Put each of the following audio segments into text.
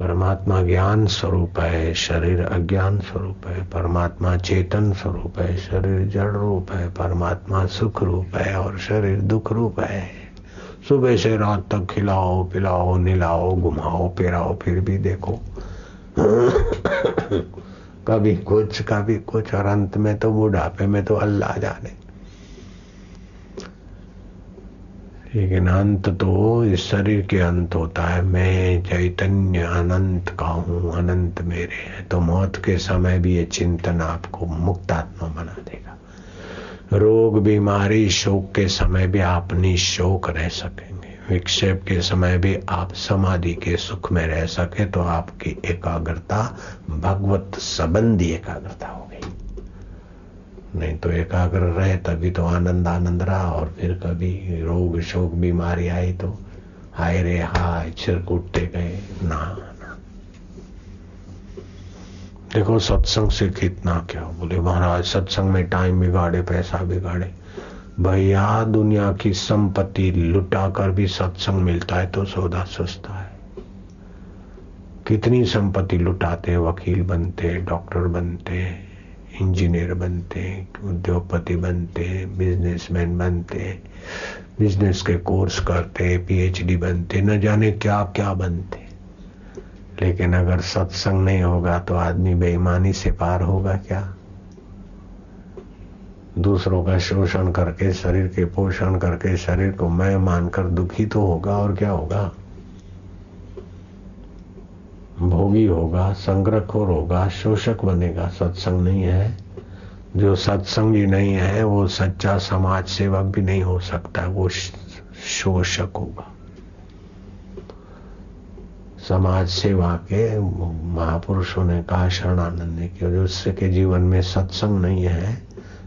परमात्मा ज्ञान स्वरूप है, शरीर अज्ञान स्वरूप है, परमात्मा चेतन स्वरूप है, शरीर जड़ रूप है, परमात्मा सुख रूप है और शरीर दुख रूप है। सुबह से रात तक खिलाओ, पिलाओ, निलाओ, घुमाओ फिराओ फिर भी देखो। कभी कुछ कभी कुछ, और अंत में तो बुढ़ापे में तो अल्लाह जाने। लेकिन अंत तो इस शरीर के अंत होता है। मैं चैतन्य अनंत का हूँ अनंत मेरे हैं। तो मौत के समय भी ये चिंतन आपको मुक्तात्मा बना देगा। रोग, बीमारी, शोक के समय भी आप निशोक रह सकेंगे। विक्षेप के समय भी आप समाधि के सुख में रह सके तो आपकी एकाग्रता, भगवत संबंधी एकाग्रता हो नहीं तो एकाग्र रहे, तभी तो आनंद आनंद रहा और फिर कभी रोग, शोक, बीमारी आई तो हाय रे, हाय छिर कूटते गए। ना ना। देखो, सत्संग से कितना क्या बोले, महाराज, सत्संग में टाइम बिगाड़े, पैसा बिगाड़े। भैया, दुनिया की संपत्ति लुटा कर भी सत्संग मिलता है तो सौदा सस्ता है। कितनी संपत्ति लुटाते, वकील बनते, डॉक्टर बनते इंजीनियर बनते हैं, उद्योगपति बनते हैं, बिजनेसमैन बनते हैं, बिज़नेस के कोर्स करते हैं, पीएचडी बनते न जाने क्या क्या बनते लेकिन अगर सत्संग नहीं होगा तो आदमी बेईमानी से पार होगा क्या? दूसरों का शोषण करके, शरीर के पोषण करके, शरीर को मैं मानकर दुखी तो होगा और क्या होगा? भोगी होगा, संग्रहखोर होगा, शोषक बनेगा, सत्संग नहीं है। जो सत्संगी नहीं है, वो सच्चा समाज सेवक भी नहीं हो सकता, वो शोषक होगा। समाज सेवा के महापुरुषों ने कहा, शरणानंद कि जो के जीवन में सत्संग नहीं है,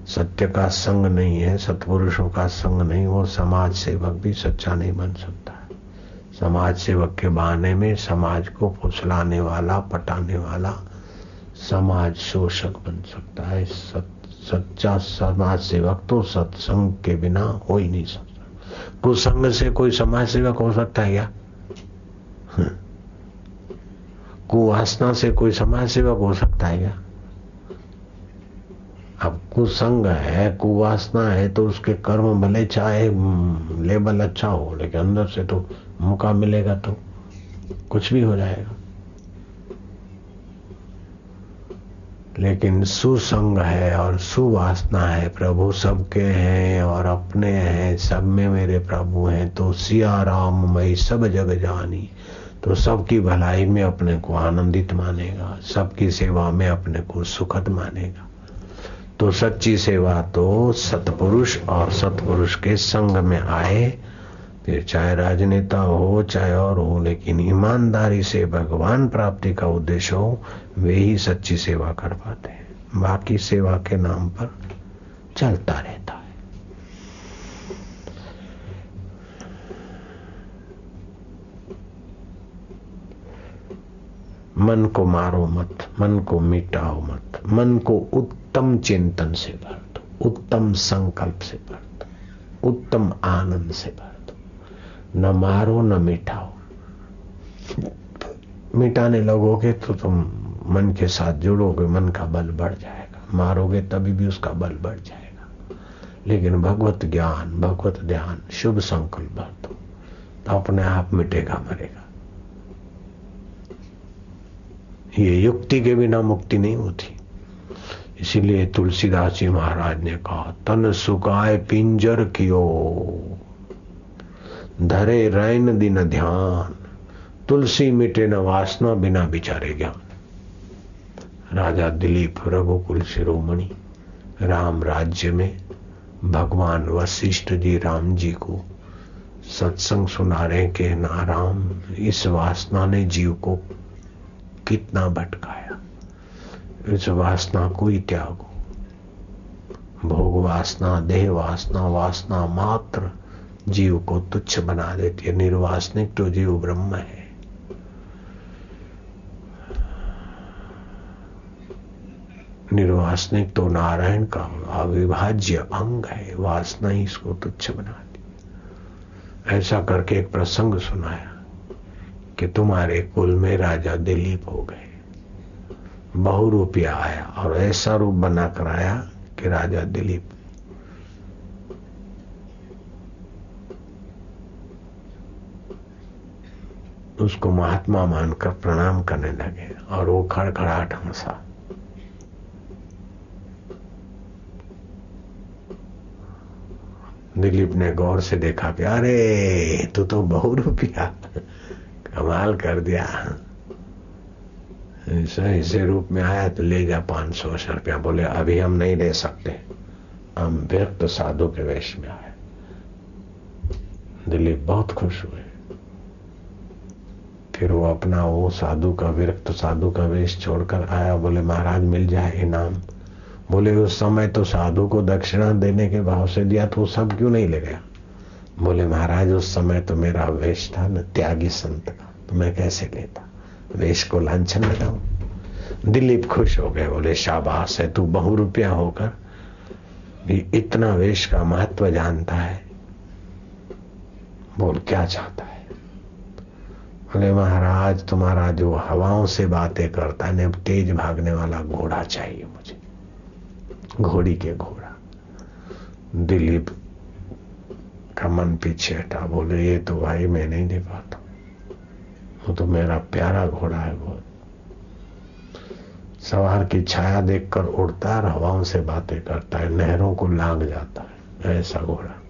सत्य का संग नहीं है, सत्पुरुषों का संग नहीं, वो समाज सेवक भी सच्चा नहीं बन सकता। समाज सेवक के बहाने में समाज को फुसलाने वाला पटाने वाला समाज शोषक बन सकता है। सत, सच्चा समाज सेवक तो सत्संग के बिना हो ही नहीं सकता। कुसंग से कोई समाज सेवक हो सकता है क्या? हम्म। कुवासना से कोई समाज सेवक हो सकता है क्या? अब कुसंग है कुवासना है तो उसके कर्म भले चाहे हम्म, लेबल अच्छा हो लेकिन अंदर से तो मौका मिलेगा तो कुछ भी हो जाएगा। लेकिन सुसंग है और सुवासना है प्रभु सबके हैं और अपने हैं सब में मेरे प्रभु हैं तो सिया राम मई सब जग जानी तो सबकी भलाई में अपने को आनंदित मानेगा सबकी सेवा में अपने को सुखद मानेगा। तो सच्ची सेवा तो सतपुरुष और सतपुरुष के संग में आए। फिर चाहे राजनेता हो, चाहे और हो, लेकिन ईमानदारी से भगवान प्राप्ति का उद्देश्य हो, वे ही सच्ची सेवा कर पाते हैं। बाकी सेवा के नाम पर चलता रहता है। मन को मारो मत, मन को मिटाओ मत, मन को उत्तम चिंतन से भर दो उत्तम संकल्प से भर दो उत्तम आनंद से भर दो न मारो, न मिटाओ। मिटाने लगोगे तो तुम मन के साथ जुड़ोगे, मन का बल बढ़ जाएगा। मारोगे तभी भी उसका बल बढ़ जाएगा। लेकिन भगवत ज्ञान, भगवत ध्यान, शुभ संकल्प भर दो तो अपने आप मिटेगा, मरेगा। ये युक्ति के बिना मुक्ति नहीं होती। इसीलिए तुलसीदास जी महाराज ने कहा, तन सुखाए पिंजर कियो, धरे रैन दिन ध्यान, तुलसी मिटे न वासना बिना बिचारे ज्ञान। राजा दिलीप रघुकुल शिरोमणि, राम राज्य में भगवान वशिष्ठ जी राम जी को सत्संग सुना रहे के नाराम, इस वासना ने जीव को कितना भटकाया। इस वासना को ही। त्यागो भोग वासना, देह वासना वासना मात्र जीव को तुच्छ बना देती है। निर्वासनिक तो जीव ब्रह्म है। निर्वासनिक तो नारायण का अविभाज्य अंग है। वासना ही इसको तुच्छ बनाती ऐसा करके एक प्रसंग सुनाया कि तुम्हारे कुल में राजा दिलीप हो गए। बहु रुपया आया और ऐसा रूप बनाकर आया कि राजा दिलीप। उसको महात्मा मानकर प्रणाम करने लगे और वो खड़खड़ाहट हंसा। दिलीप ने गौर से देखा कि, अरे, तू तो बहु रुपया कमाल कर दिया। ऐसा रूप में आया तो ले जा पाँच सौ रुपया। बोले, अभी हम नहीं ले सकते। हम व्यक्त साधु के वेश में आए। दिलीप बहुत खुश हुए। फिर वो अपना वो साधु का विरक्त साधु का वेश छोड़कर आया। बोले, महाराज, मिल जाए इनाम। बोले, उस समय तो साधु को दक्षिणा देने के भाव से दिया तो सब क्यों नहीं ले गया? बोले, महाराज, उस समय तो मेरा वेश था, न त्यागी संत का। तो मैं कैसे लेता? वेश को लाछन लगाऊ दिलीप खुश हो गए, बोले, शाबाश है, तू बहु रुपया होकर भी इतना वेश का महत्व जानता है। बोल, क्या चाहता है? बोले, महाराज, तुम्हारा जो हवाओं से बातें करता है तेज भागने वाला घोड़ा चाहिए मुझे। घोड़ी के घोड़ा। दिलीप का मन पीछे हटा, बोले, ये तो भाई मैं नहीं दे पाता वो तो मेरा प्यारा घोड़ा है बहुत सवार की छाया देखकर उड़ता है हवाओं से बातें करता है, नहरों को लांग जाता है। ऐसा घोड़ा।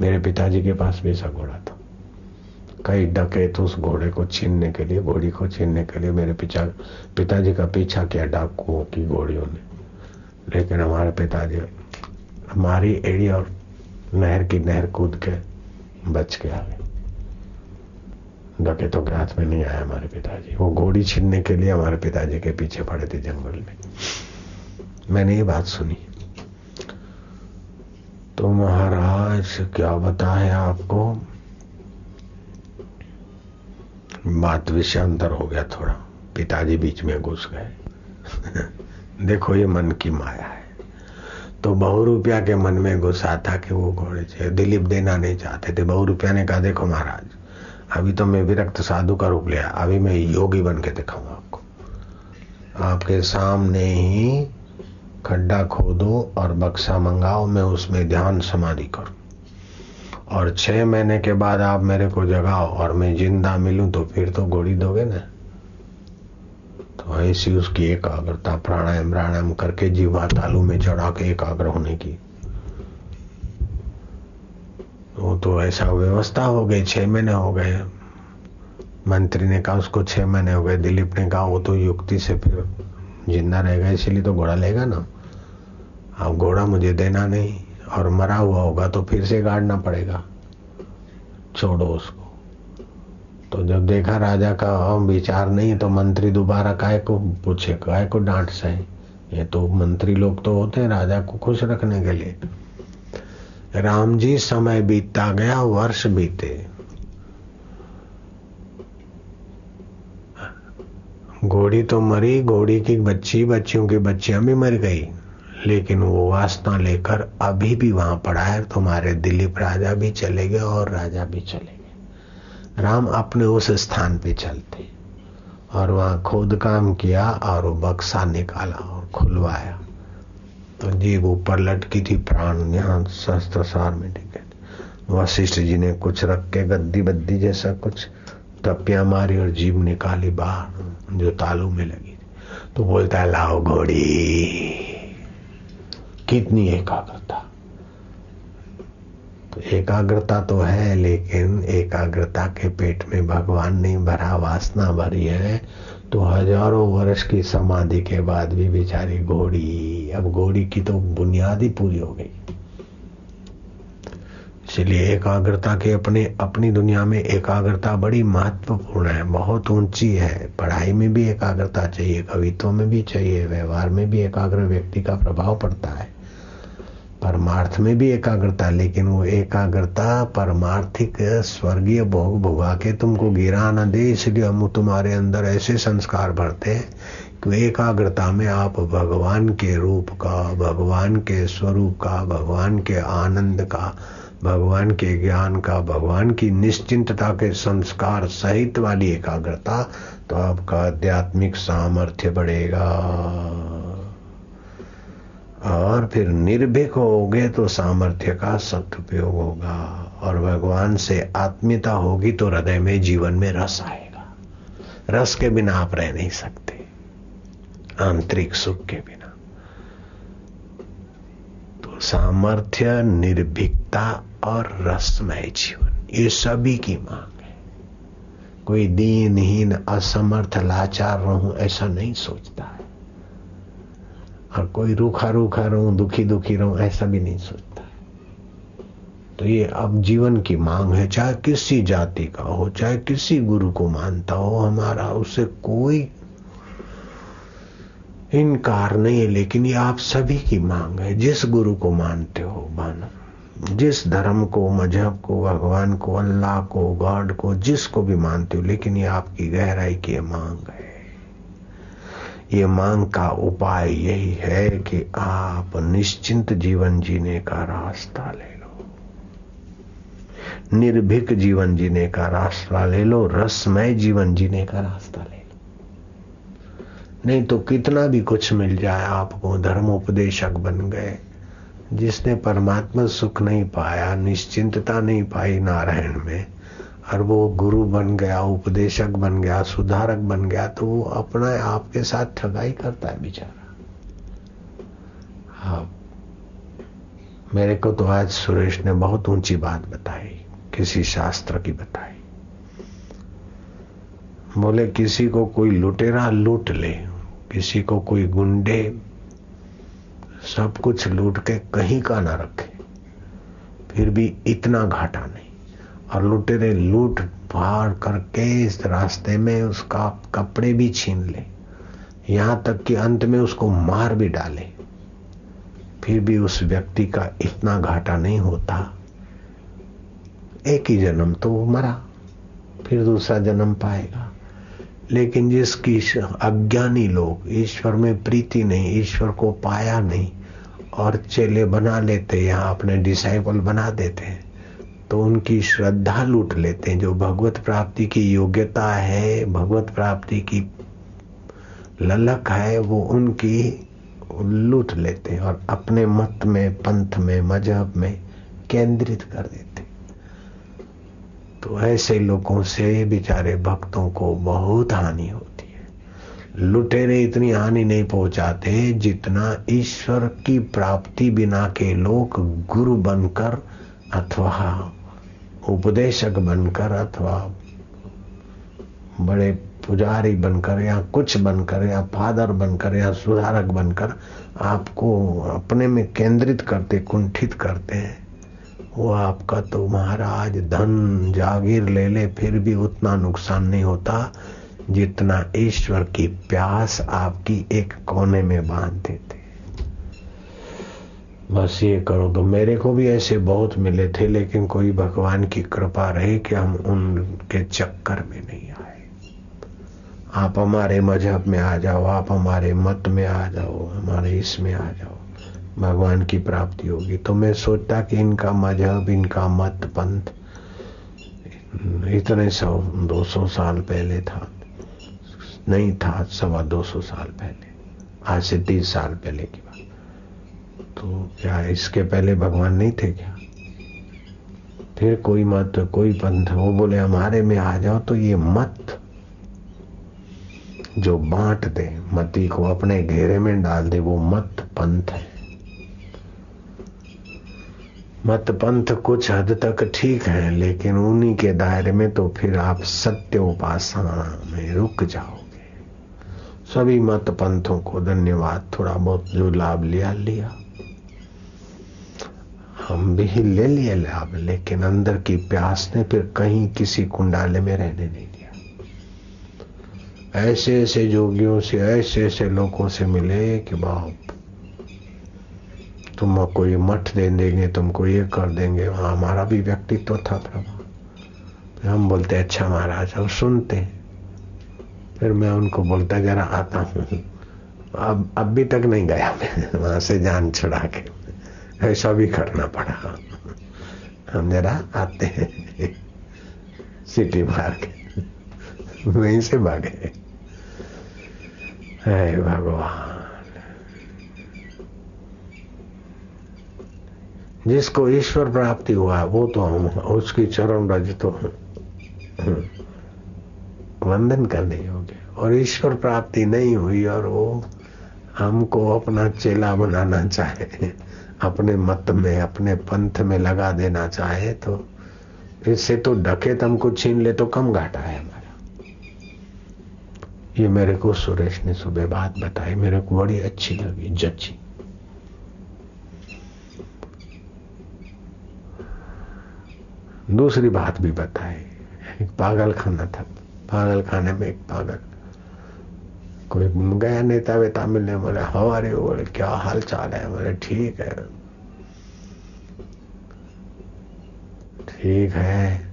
मेरे पिताजी के पास भी ऐसा घोड़ा था। कई डके तो उस घोड़े को छीनने के लिए, घोड़ी को छीनने के लिए मेरे पिता पिताजी का पीछा किया डाकुओं की घोड़ियों ने। लेकिन हमारे पिताजी, हमारी एड़ी और नहर की नहर कूद के बच के आ गए। डकेतों के हाथ में नहीं आया हमारे पिताजी। वो घोड़ी छीनने के लिए हमारे पिताजी के पीछे पड़े थे जंगल में। मैंने ये बात सुनी। तो महाराज, क्या बताए आपको? बात विषय अंतर हो गया थोड़ा। पिताजी बीच में घुस गए। देखो ये मन की माया है। तो बहु रुपया के मन में घुसा था कि वो घोड़े दिलीप देना नहीं चाहते थे। बहु रुपया ने कहा, देखो महाराज अभी तो मैं विरक्त साधु का रूप लिया, अभी मैं योगी बन के दिखाऊँगा आपको। आपके सामने ही खड्डा खोदो और बक्सा मंगाओ, मैं उसमें ध्यान समाधि करूँ। और छह महीने के बाद आप मेरे को जगाओ और मैं ज़िंदा मिलूं तो फिर तो घोड़ी दोगे ना? तो ऐसी उसकी एकाग्रता, प्राणायाम प्राणायाम करके जीवा तालू में चढ़ा के एकाग्र होने की वो तो ऐसा व्यवस्था हो गई, छह महीने हो गए। मंत्री ने कहा उसको छह महीने हो गए, दिलीप ने कहा वो तो युक्ति से फिर ज़िंदा रहेगा इसीलिए तो घोड़ा लेगा ना। अब घोड़ा मुझे देना नहीं, और मरा हुआ होगा तो फिर से गाड़ना पड़ेगा। छोड़ो उसको। तो जब देखा राजा का विचार नहीं तो मंत्री दोबारा काय को पूछे, काय को डांट सहे? ये तो मंत्री लोग तो होते हैं राजा को खुश रखने के लिए। राम जी समय बीतता गया, वर्ष बीते। घोड़ी तो मरी, घोड़ी की बच्ची, बच्चियों की बच्चियाँ भी मर गई, लेकिन वो वासना लेकर अभी भी वहाँ पड़ा है। तुम्हारे दिलीप राजा भी चले गए और राजा भी चले गए। राम अपने उस स्थान पे चलते और वहाँ खोद काम किया और वो बक्सा निकाला और खुलवाया। तो जीव ऊपर लटकी थी, प्राण यहाँ शस्त्र सार में टिके वशिष्ठ जी ने कुछ रख के गद्दी बद्दी जैसा कुछ तपिया मारी और जीव निकाली बाहर, जो तालू में लगी थी। तो बोलता है, लाओ घोड़ी, कितनी एकाग्रता तो एकाग्रता तो है, लेकिन एकाग्रता के पेट में भगवान नहीं भरा वासना भरी है तो हज़ारों वर्ष की समाधि के बाद भी बेचारी घोड़ी, अब घोड़ी की तो बुनियाद ही पूरी हो गई। इसलिए एकाग्रता के अपने, अपनी दुनिया में एकाग्रता बड़ी महत्वपूर्ण है, बहुत ऊँची है। पढ़ाई में भी एकाग्रता चाहिए, कवित्व में भी चाहिए, व्यवहार में भी एकाग्र व्यक्ति का प्रभाव पड़ता है। परमार्थ में भी एकाग्रता, लेकिन वो एकाग्रता परमार्थिक स्वर्गीय भोग भोगा के तुमको गिरा न दे, इसलिए हम तुम्हारे अंदर ऐसे संस्कार भरते हैं कि एकाग्रता में आप भगवान के रूप का, भगवान के स्वरूप का, भगवान के आनंद का, भगवान के ज्ञान का, भगवान की निश्चिंतता के संस्कार सहित वाली एकाग्रता तो आपका आध्यात्मिक सामर्थ्य बढ़ेगा। और फिर निर्भीक होगे तो सामर्थ्य का सदुपयोग होगा। और भगवान से आत्मीयता होगी तो हृदय में जीवन में रस आएगा। रस के बिना आप रह नहीं सकते। आंतरिक सुख के बिना। तो सामर्थ्य, निर्भीकता और रसमय जीवन, ये सभी की मांग है। कोई दीनहीन, असमर्थ, लाचार रहूँ ऐसा नहीं सोचता है। और कोई रूखा रूखा रहूँ, दुखी दुखी रहूँ, ऐसा भी नहीं सोचता। तो ये अब जीवन की मांग है, चाहे किसी जाति का हो, चाहे किसी गुरु को मानता हो, हमारा उसे कोई इनकार नहीं है, लेकिन ये आप सभी की मांग है। जिस गुरु को मानते हो मानो जिस धर्म को, मज़हब को, भगवान को, अल्लाह को, गॉड को, जिसको भी मानते हो, लेकिन ये आपकी गहराई की मांग है। ये मांग का उपाय यही है कि आप निश्चिंत जीवन जीने का रास्ता ले लो। निर्भीक जीवन जीने का रास्ता ले लो, रसमय जीवन जीने का रास्ता ले लो। नहीं तो कितना भी कुछ मिल जाए, आपको धर्म उपदेशक बन गए। जिसने परमात्मा सुख नहीं पाया, निश्चिंतता नहीं पाई नारायण में और वो गुरु बन गया, उपदेशक बन गया, सुधारक बन गया तो वो अपना आपके साथ ठगाई करता है बेचारा। हाँ मेरे को तो आज सुरेश ने बहुत ऊँची बात बताई, किसी शास्त्र की बताई। बोले, किसी को कोई लुटेरा लूट ले, किसी को कोई गुंडे, सब कुछ लूट के कहीं का ना रखे, फिर भी इतना घाटा नहीं। और लुटेरे लूट फाड़ करके इस रास्ते में उसका कपड़े भी छीन ले। यहाँ तक कि अंत में उसको मार भी डाले। फिर भी उस व्यक्ति का इतना घाटा नहीं होता। एक ही जन्म तो वो मरा, फिर दूसरा जन्म पाएगा। लेकिन जिसकी अज्ञानी लोग ईश्वर में प्रीति नहीं, ईश्वर को पाया नहीं, और चेले बना लेते, यहाँ अपने डिसाइपल बना देते हैं। तो उनकी श्रद्धा लूट लेते हैं। जो भगवत प्राप्ति की योग्यता है, भगवत प्राप्ति की ललक है, वो उनकी लूट लेते हैं और अपने मत में, पंथ में, मज़हब में केंद्रित कर देते तो ऐसे लोगों से बेचारे भक्तों को बहुत हानि होती है। लुटेरे इतनी हानि नहीं पहुंचाते जितना ईश्वर की प्राप्ति बिना के लोग गुरु बनकर अथवा उपदेशक बनकर अथवा बड़े पुजारी बनकर या कुछ बनकर या फादर बनकर या सुधारक बनकर आपको अपने में केंद्रित करते, कुंठित करते हैं। वो आपका तो महाराज धन, जागीर ले ले, फिर भी उतना नुकसान नहीं होता जितना ईश्वर की प्यास आपकी एक कोने में बाँध देते। बस ये करो। तो मेरे को भी ऐसे बहुत मिले थे, लेकिन कोई भगवान की कृपा रही कि हम उनके चक्कर में नहीं आए। आप हमारे मज़हब में आ जाओ, आप हमारे मत में आ जाओ, हमारे इसमें आ जाओ। भगवान की प्राप्ति होगी। तो मैं सोचता कि इनका मज़हब, इनका मत पंथ इतने सौ, दो सौ साल पहले था। नहीं था, सवा दो सौ साल पहले। आज से तीस साल पहले की बात। तो क्या इसके पहले भगवान नहीं थे क्या? फिर कोई मत, कोई पंथ, वो बोले, हमारे में आ जाओ तो ये मत, जो बांट दे, मती को अपने घेरे में डाल दे, वो मत पंथ है। मत पंथ कुछ हद तक ठीक है, लेकिन उन्हीं के दायरे में तो फिर आप सत्य उपासना में रुक जाओगे। सभी मत पंथों को धन्यवाद, थोड़ा बहुत जो लाभ लिया लिया। हम भी ले लिए लाभ, लेकिन अंदर की प्यास ने फिर कहीं किसी कुंडाले में रहने नहीं दिया। ऐसे ऐसे जोगियों से, ऐसे ऐसे लोगों से मिले कि बाप तुमको ये मठ दे देंगे, तुमको ये कर देंगे। वहाँ हमारा भी व्यक्तित्व था प्रभु। हम बोलते अच्छा महाराज हम सुनते फिर मैं उनको बोलता, जरा आता हूँ। अब अब भी तक नहीं गया मैं, वहाँ से जान छुड़ा के। ऐसा भी करना पड़ा। हम जरा आते हैं। सिटी मार के वहीं से भागे। है भगवान। जिसको ईश्वर प्राप्ति हुआ, वो तो हम उसकी चरण रज तो वंदन करने योग्य। और ईश्वर प्राप्ति नहीं हुई और वो हमको अपना चेला बनाना चाहे। अपने मत में, अपने पंथ में लगा देना चाहे तो इससे तो ढके तम को छीन ले तो कम घाटा है हमारा। ये मेरे को सुरेश ने सुबह बात बताई, मेरे को बड़ी अच्छी लगी जची दूसरी बात भी बताई, एक पागल खाना था पागल खाने में एक पागल। कोई गया नेता वेता मिलने बोले, हमारे बोले क्या हाल चाल है? बोले, ठीक है। ठीक है।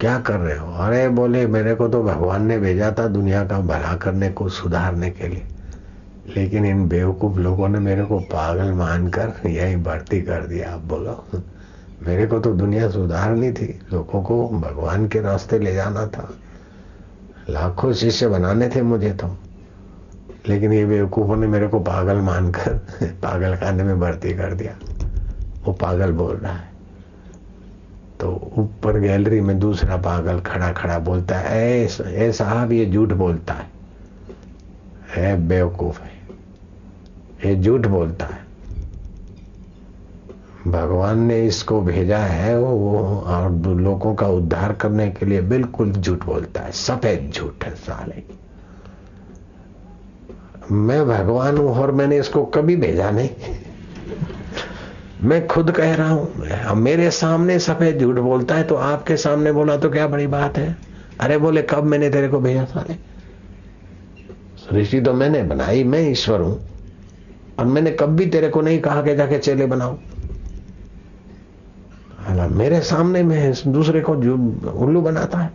क्या कर रहे हो? अरे बोले, मेरे को तो भगवान ने भेजा था दुनिया का भला करने को, सुधारने के लिए। लेकिन इन बेवकूफ़ लोगों ने मेरे को पागल मानकर यही भर्ती कर दिया। आप बोलो। मेरे को तो दुनिया सुधारनी थी। लोगों को भगवान के रास्ते ले जाना था। लाखों शिष्य बनाने थे मुझे तो। लेकिन ये बेवकूफों ने मेरे को पागल मानकर पागल खाने में भर्ती कर दिया। वो पागल बोल रहा है। तो ऊपर गैलरी में दूसरा पागल खड़ा खड़ा बोलता है ए साहब ये झूठ बोलता है। है बेवकूफ़ है। ये झूठ बोलता है। भगवान ने इसको भेजा है वो, वो और लोगों का उद्धार करने के लिए बिल्कुल झूठ बोलता है। सफ़ेद झूठ है साले। मैं भगवान हूँ और मैंने इसको कभी भेजा नहीं। मैं खुद कह रहा हूँ मेरे सामने सफ़ेद झूठ बोलता है तो आपके सामने बोला तो क्या बड़ी बात है? अरे बोले, कब मैंने तेरे को भेजा साले ऋषि तो मैंने बनाई, मैं ईश्वर हूँ, और मैंने कभी तेरे को नहीं कहा कि जाके चेले बनाओ मेरे सामने में दूसरे को उल्लू बनाता है।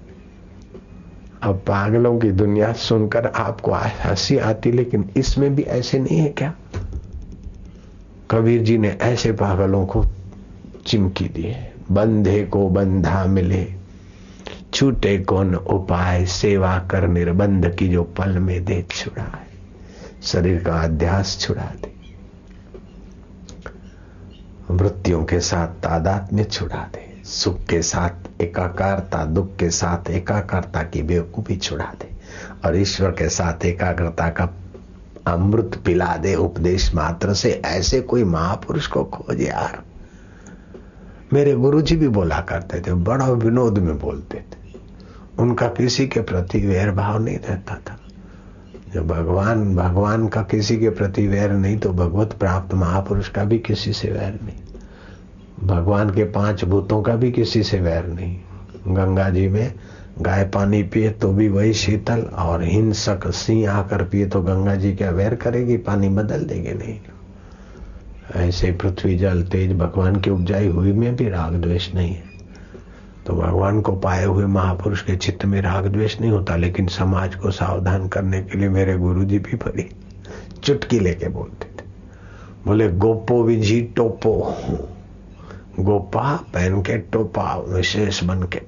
अब पागलों की दुनिया सुनकर आपको हँसी आती, लेकिन इसमें भी ऐसे नहीं है क्या? कबीर जी ने ऐसे पागलों को चिमकी दी है। बंधे को बंधा मिले, छूटे कौन उपाय? सेवा कर निर्बंध की जो पल में दे छुड़ा है शरीर का अध्यास छुड़ा दे वृत्तियों के साथ तादाद में छुड़ा दे। सुख के साथ, एकाकारता, दुख के साथ, एकाकारता की बेवकूफ़ी छुड़ा दे। और ईश्वर के साथ एकाग्रता का अमृत पिला दे, उपदेश मात्र से ऐसे कोई महापुरुष को खोज यार। मेरे गुरुजी भी बोला करते थे, बड़ा विनोद में बोलते थे। उनका किसी के प्रति वैर भाव नहीं रहता था। जब भगवान भगवान का किसी के प्रति वैर नहीं तो भगवत प्राप्त महापुरुष का भी किसी से वैर नहीं। भगवान के पाँच भूतों का भी किसी से वैर नहीं। गंगा जी में गाय पानी पिए तो भी वही शीतल और हिंसक सिंह आकर पिए तो गंगा जी क्या वैर करेगी? पानी बदल देंगे नहीं। ऐसे पृथ्वी जल तेज भगवान की उपजाई हुई में भी राग द्वेष नहीं है। तो भगवान को पाए हुए महापुरुष के चित्त में राग द्वेष नहीं होता, लेकिन समाज को सावधान करने के लिए मेरे गुरु जी भी बड़ी चुटकी लेके बोलते थे। बोले, गोपो विजी टोपो गोपा पहन के टोपा, विशेष बन के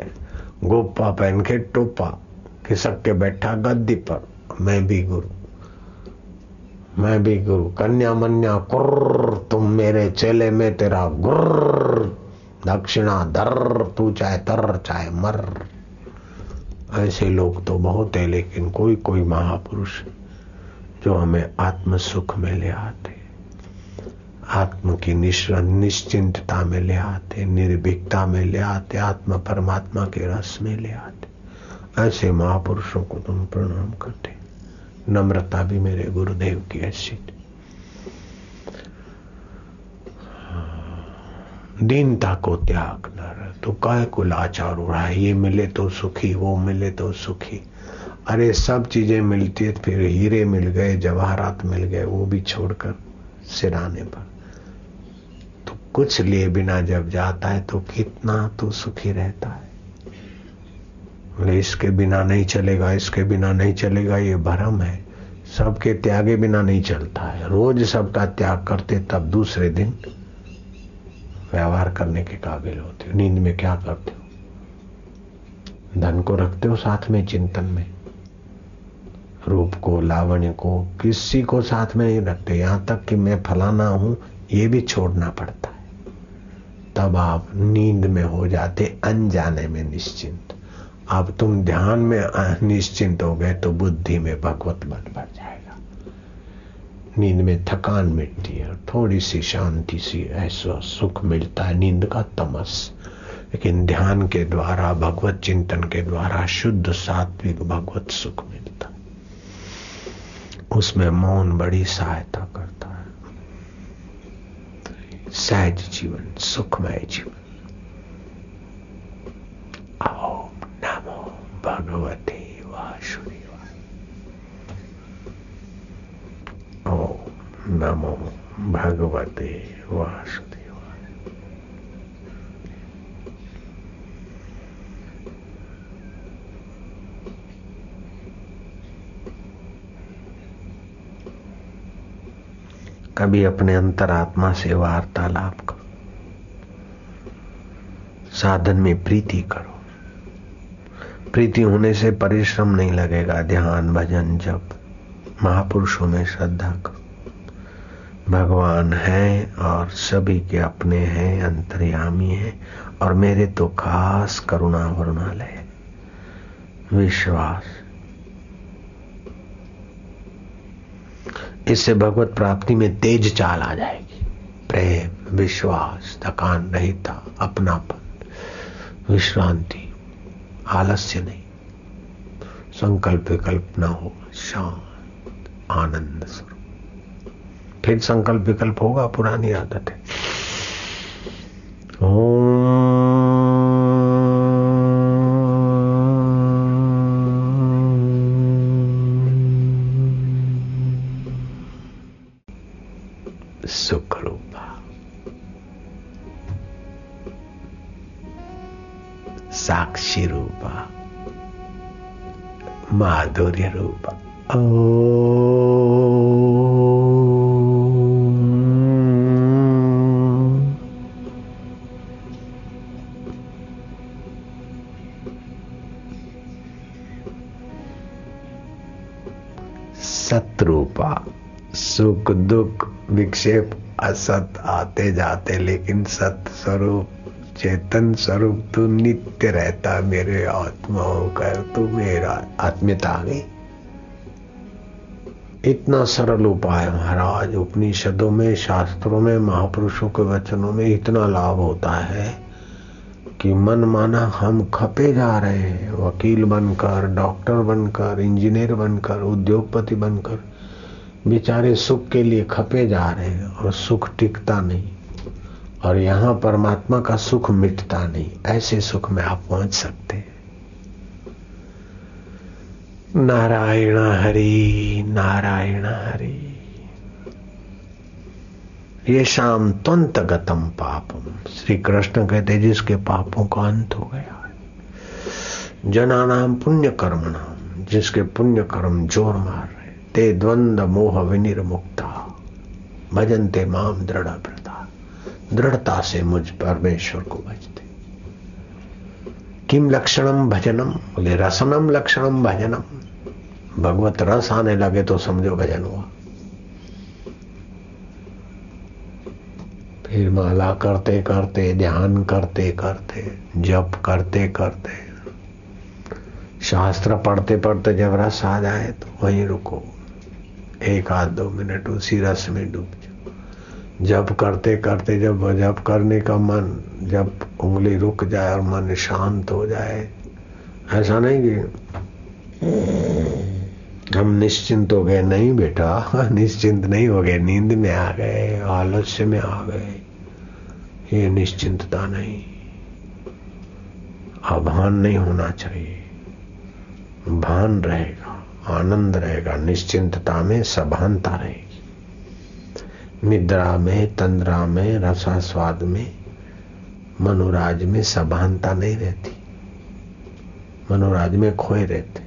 गोपा पहन के टोपा, खिसक के बैठा गद्दी पर। मैं भी गुरु, मैं भी गुरु। कन्या मन्या, कुर्र, तुम मेरे चेले में तेरा गुर्र। दक्षिणा दर, तू चाहे तर, चाहे मर। ऐसे लोग तो बहुत है, लेकिन कोई कोई महापुरुष जो हमें आत्म सुख में ले आते। आत्म की निश्चिंतता में ले आते, निर्भीकता में ले आते, आत्मा परमात्मा के रस में ले आते। ऐसे महापुरुषों को तुम प्रणाम करते। नम्रता भी मेरे गुरुदेव की ऐसी। दीनता को त्याग न तो काय को लाचार उड़ा ये मिले तो सुखी, वो मिले तो सुखी। अरे सब चीज़ें मिलती है, फिर हीरे मिल गए, जवाहरात मिल गए, वो भी छोड़कर सिराने पर। कुछ लिए बिना जब जाता है तो कितना तो सुखी रहता है। बोले, इसके बिना नहीं चलेगा, इसके बिना नहीं चलेगा, ये भरम है। सबके त्यागे बिना नहीं चलता है। रोज सबका त्याग करते, तब दूसरे दिन व्यवहार करने के काबिल होते हो। नींद में क्या करते हो? धन को रखते हो साथ में, चिंतन में? रूप को, लावण्य को, किसी को साथ में नहीं रखते। यहाँ तक कि मैं फलाना हूँ, ये भी छोड़ना पड़ता है। तब आप नींद में हो जाते, अनजाने में निश्चिंत। अब तुम ध्यान में निश्चिंत हो गए तो बुद्धि में भगवत बल बढ़ जाएगा। नींद में थकान मिटती है थोड़ी सी शांति सी ऐसा सुख मिलता है, नींद का तमस। लेकिन ध्यान के द्वारा, भगवत चिंतन के द्वारा शुद्ध सात्विक भगवत सुख मिलता। उसमें मौन बड़ी सहायता करता है सहज जीवन सुखमय जीवन ओम नमो भगवते वासुदेवाय ओम नमो भगवते वासुदेवाय कभी अपने अंतरात्मा से वार्तालाप करो। साधन में प्रीति करो। प्रीति होने से परिश्रम नहीं लगेगा, ध्यान, भजन जब महापुरुषों में श्रद्धा करो। भगवान है और सभी के अपने हैं, अंतर्यामी हैं और मेरे तो खास करुणा वरुणालय विश्वास। इससे भगवत प्राप्ति में तेज चाल आ जाएगी। प्रेम, विश्वास, थकान रहता अपनापन, विश्रांति, आलस्य नहीं। संकल्प विकल्प न हो, शांत, आनंद स्वरूप। फिर संकल्प विकल्प होगा, पुरानी आदत है। सुख साक्षी रूपा माधुर्य रूपा। सतरूपा सुख दुख विक्षेप असत आते जाते लेकिन सत स्वरूप चेतन स्वरूप तू नित्य रहता मेरे आत्मा होकर तू मेरा आत्मीयता आ गई इतना सरल उपाय महाराज, उपनिषदों में, शास्त्रों में, महापुरुषों के वचनों में इतना लाभ होता है कि मन माना हम खपे जा रहे हैं। वकील बनकर, डॉक्टर बनकर, इंजीनियर बनकर, उद्योगपति बनकर, बेचारे सुख के लिए खपे जा रहे हैं और सुख टिकता नहीं। और यहाँ परमात्मा का सुख मिटता नहीं। ऐसे सुख में आप पहुँच सकते हैं। नारायण हरि नारायण हरि। ये शाम त्वंत गतम पापम। श्री कृष्ण कहते, जिसके पापों का अंत हो गया जना नाम पुण्य कर्म नाम जिसके पुण्य कर्म ज़ोर मार रहे ते द्वंद मोह विनिर्मुक्ता। भजन ते माम दृढ़ दृढ़ता से मुझ परमेश्वर को भजते। किम लक्षणम भजनम? बोले, रसनम लक्षणम भजनम। भगवत रस आने लगे तो समझो भजन हुआ। फिर माला करते करते, ध्यान करते करते, जप करते करते, शास्त्र पढ़ते पढ़ते जब रस आ जाए तो वहीं रुको। एक आध दो मिनट उसी रस में डूब जब करते करते जब जब करने का मन, जब उंगली रुक जाए और मन शांत हो जाए, ऐसा नहीं कि हम निश्चिंत हो गए, नहीं बेटा, निश्चिंत नहीं हो गए, नींद में आ गए, आलस्य में आ गए। ये निश्चिंतता नहीं। आभान नहीं होना चाहिए। भान रहेगा, आनंद रहेगा, निश्चिंतता में सभानता रहेगी। निद्रा में, तंद्रा में, रसास्वाद में, मनोराज में सभानता नहीं रहती। मनोराज में खोए रहते।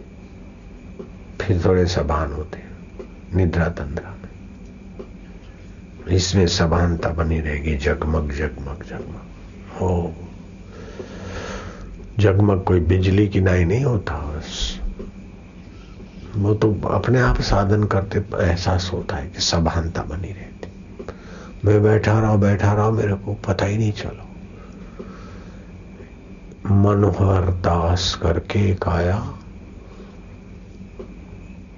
फिर थोड़े सभान होते निद्रा तंद्रा में। इसमें सभानता बनी रहेगी, जगमग जगमग जगमग। हो। जगमग कोई बिजली की नाई नहीं होता, बस। वो तो अपने आप साधन करते एहसास होता है कि सभानता बनी रहती मैं बैठा रहा बैठा रहा, मेरे को पता ही नहीं चलो। मनोहर दास करके एक आया।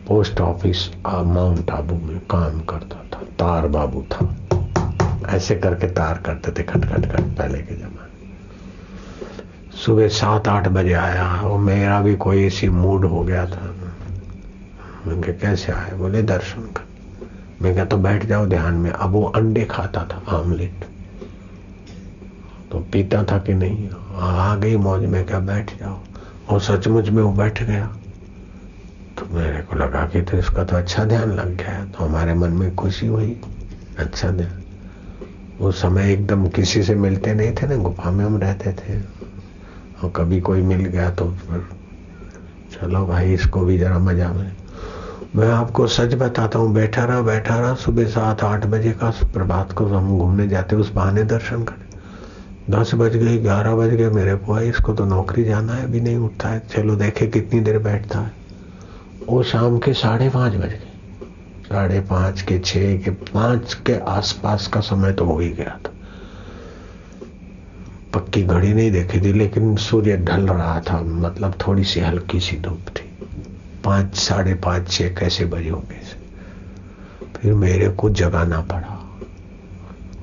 पोस्ट ऑफ़िस माउंट आबू में काम करता था, तार बाबू था। ऐसे करके तार करते थे खट खट खट पहले के जमाने। सुबह सात, आठ बजे आया, और मेरा भी कोई ऐसी मूड हो गया था। मैं कैसे आए? बोले, दर्शन कर मैं क्या तो बैठ जाओ ध्यान में। अब वो अंडे खाता था, आमलेट। तो पीता था कि नहीं? आ गई मौज, में क्या बैठ जाओ। और सचमुच में वो बैठ गया। तो मेरे को लगा कि तो इसका तो अच्छा ध्यान लग गया तो हमारे मन में खुशी हुई। अच्छा ध्यान। वो समय एकदम किसी से मिलते नहीं थे ना, गुफा में हम रहते थे। और कभी कोई मिल गया तो फिर, चलो भाई, इसको भी जरा मज़ा में मैं आपको सच बताता हूँ, बैठा रहा बैठा रहा, सुबह सात, आठ बजे का प्रभात को हम घूमने जाते, उस बहाने दर्शन कर दस बज गए, ग्यारह बज गए, मेरे को इसको तो नौकरी जाना है, अभी नहीं उठता है। चलो देखे कितनी देर बैठता है। वो शाम के साढ़े पाँच बज गए। साढ़े पाँच के छह के पाँच के आसपास का समय तो हो ही गया था। पक्की घड़ी नहीं देखी थी, लेकिन सूर्य ढल रहा था मतलब थोड़ी सी हल्की सी धूप थी। पाँच, साढ़े पाँच, छह कैसे बजे होंगे? फिर मेरे को जगाना पड़ा।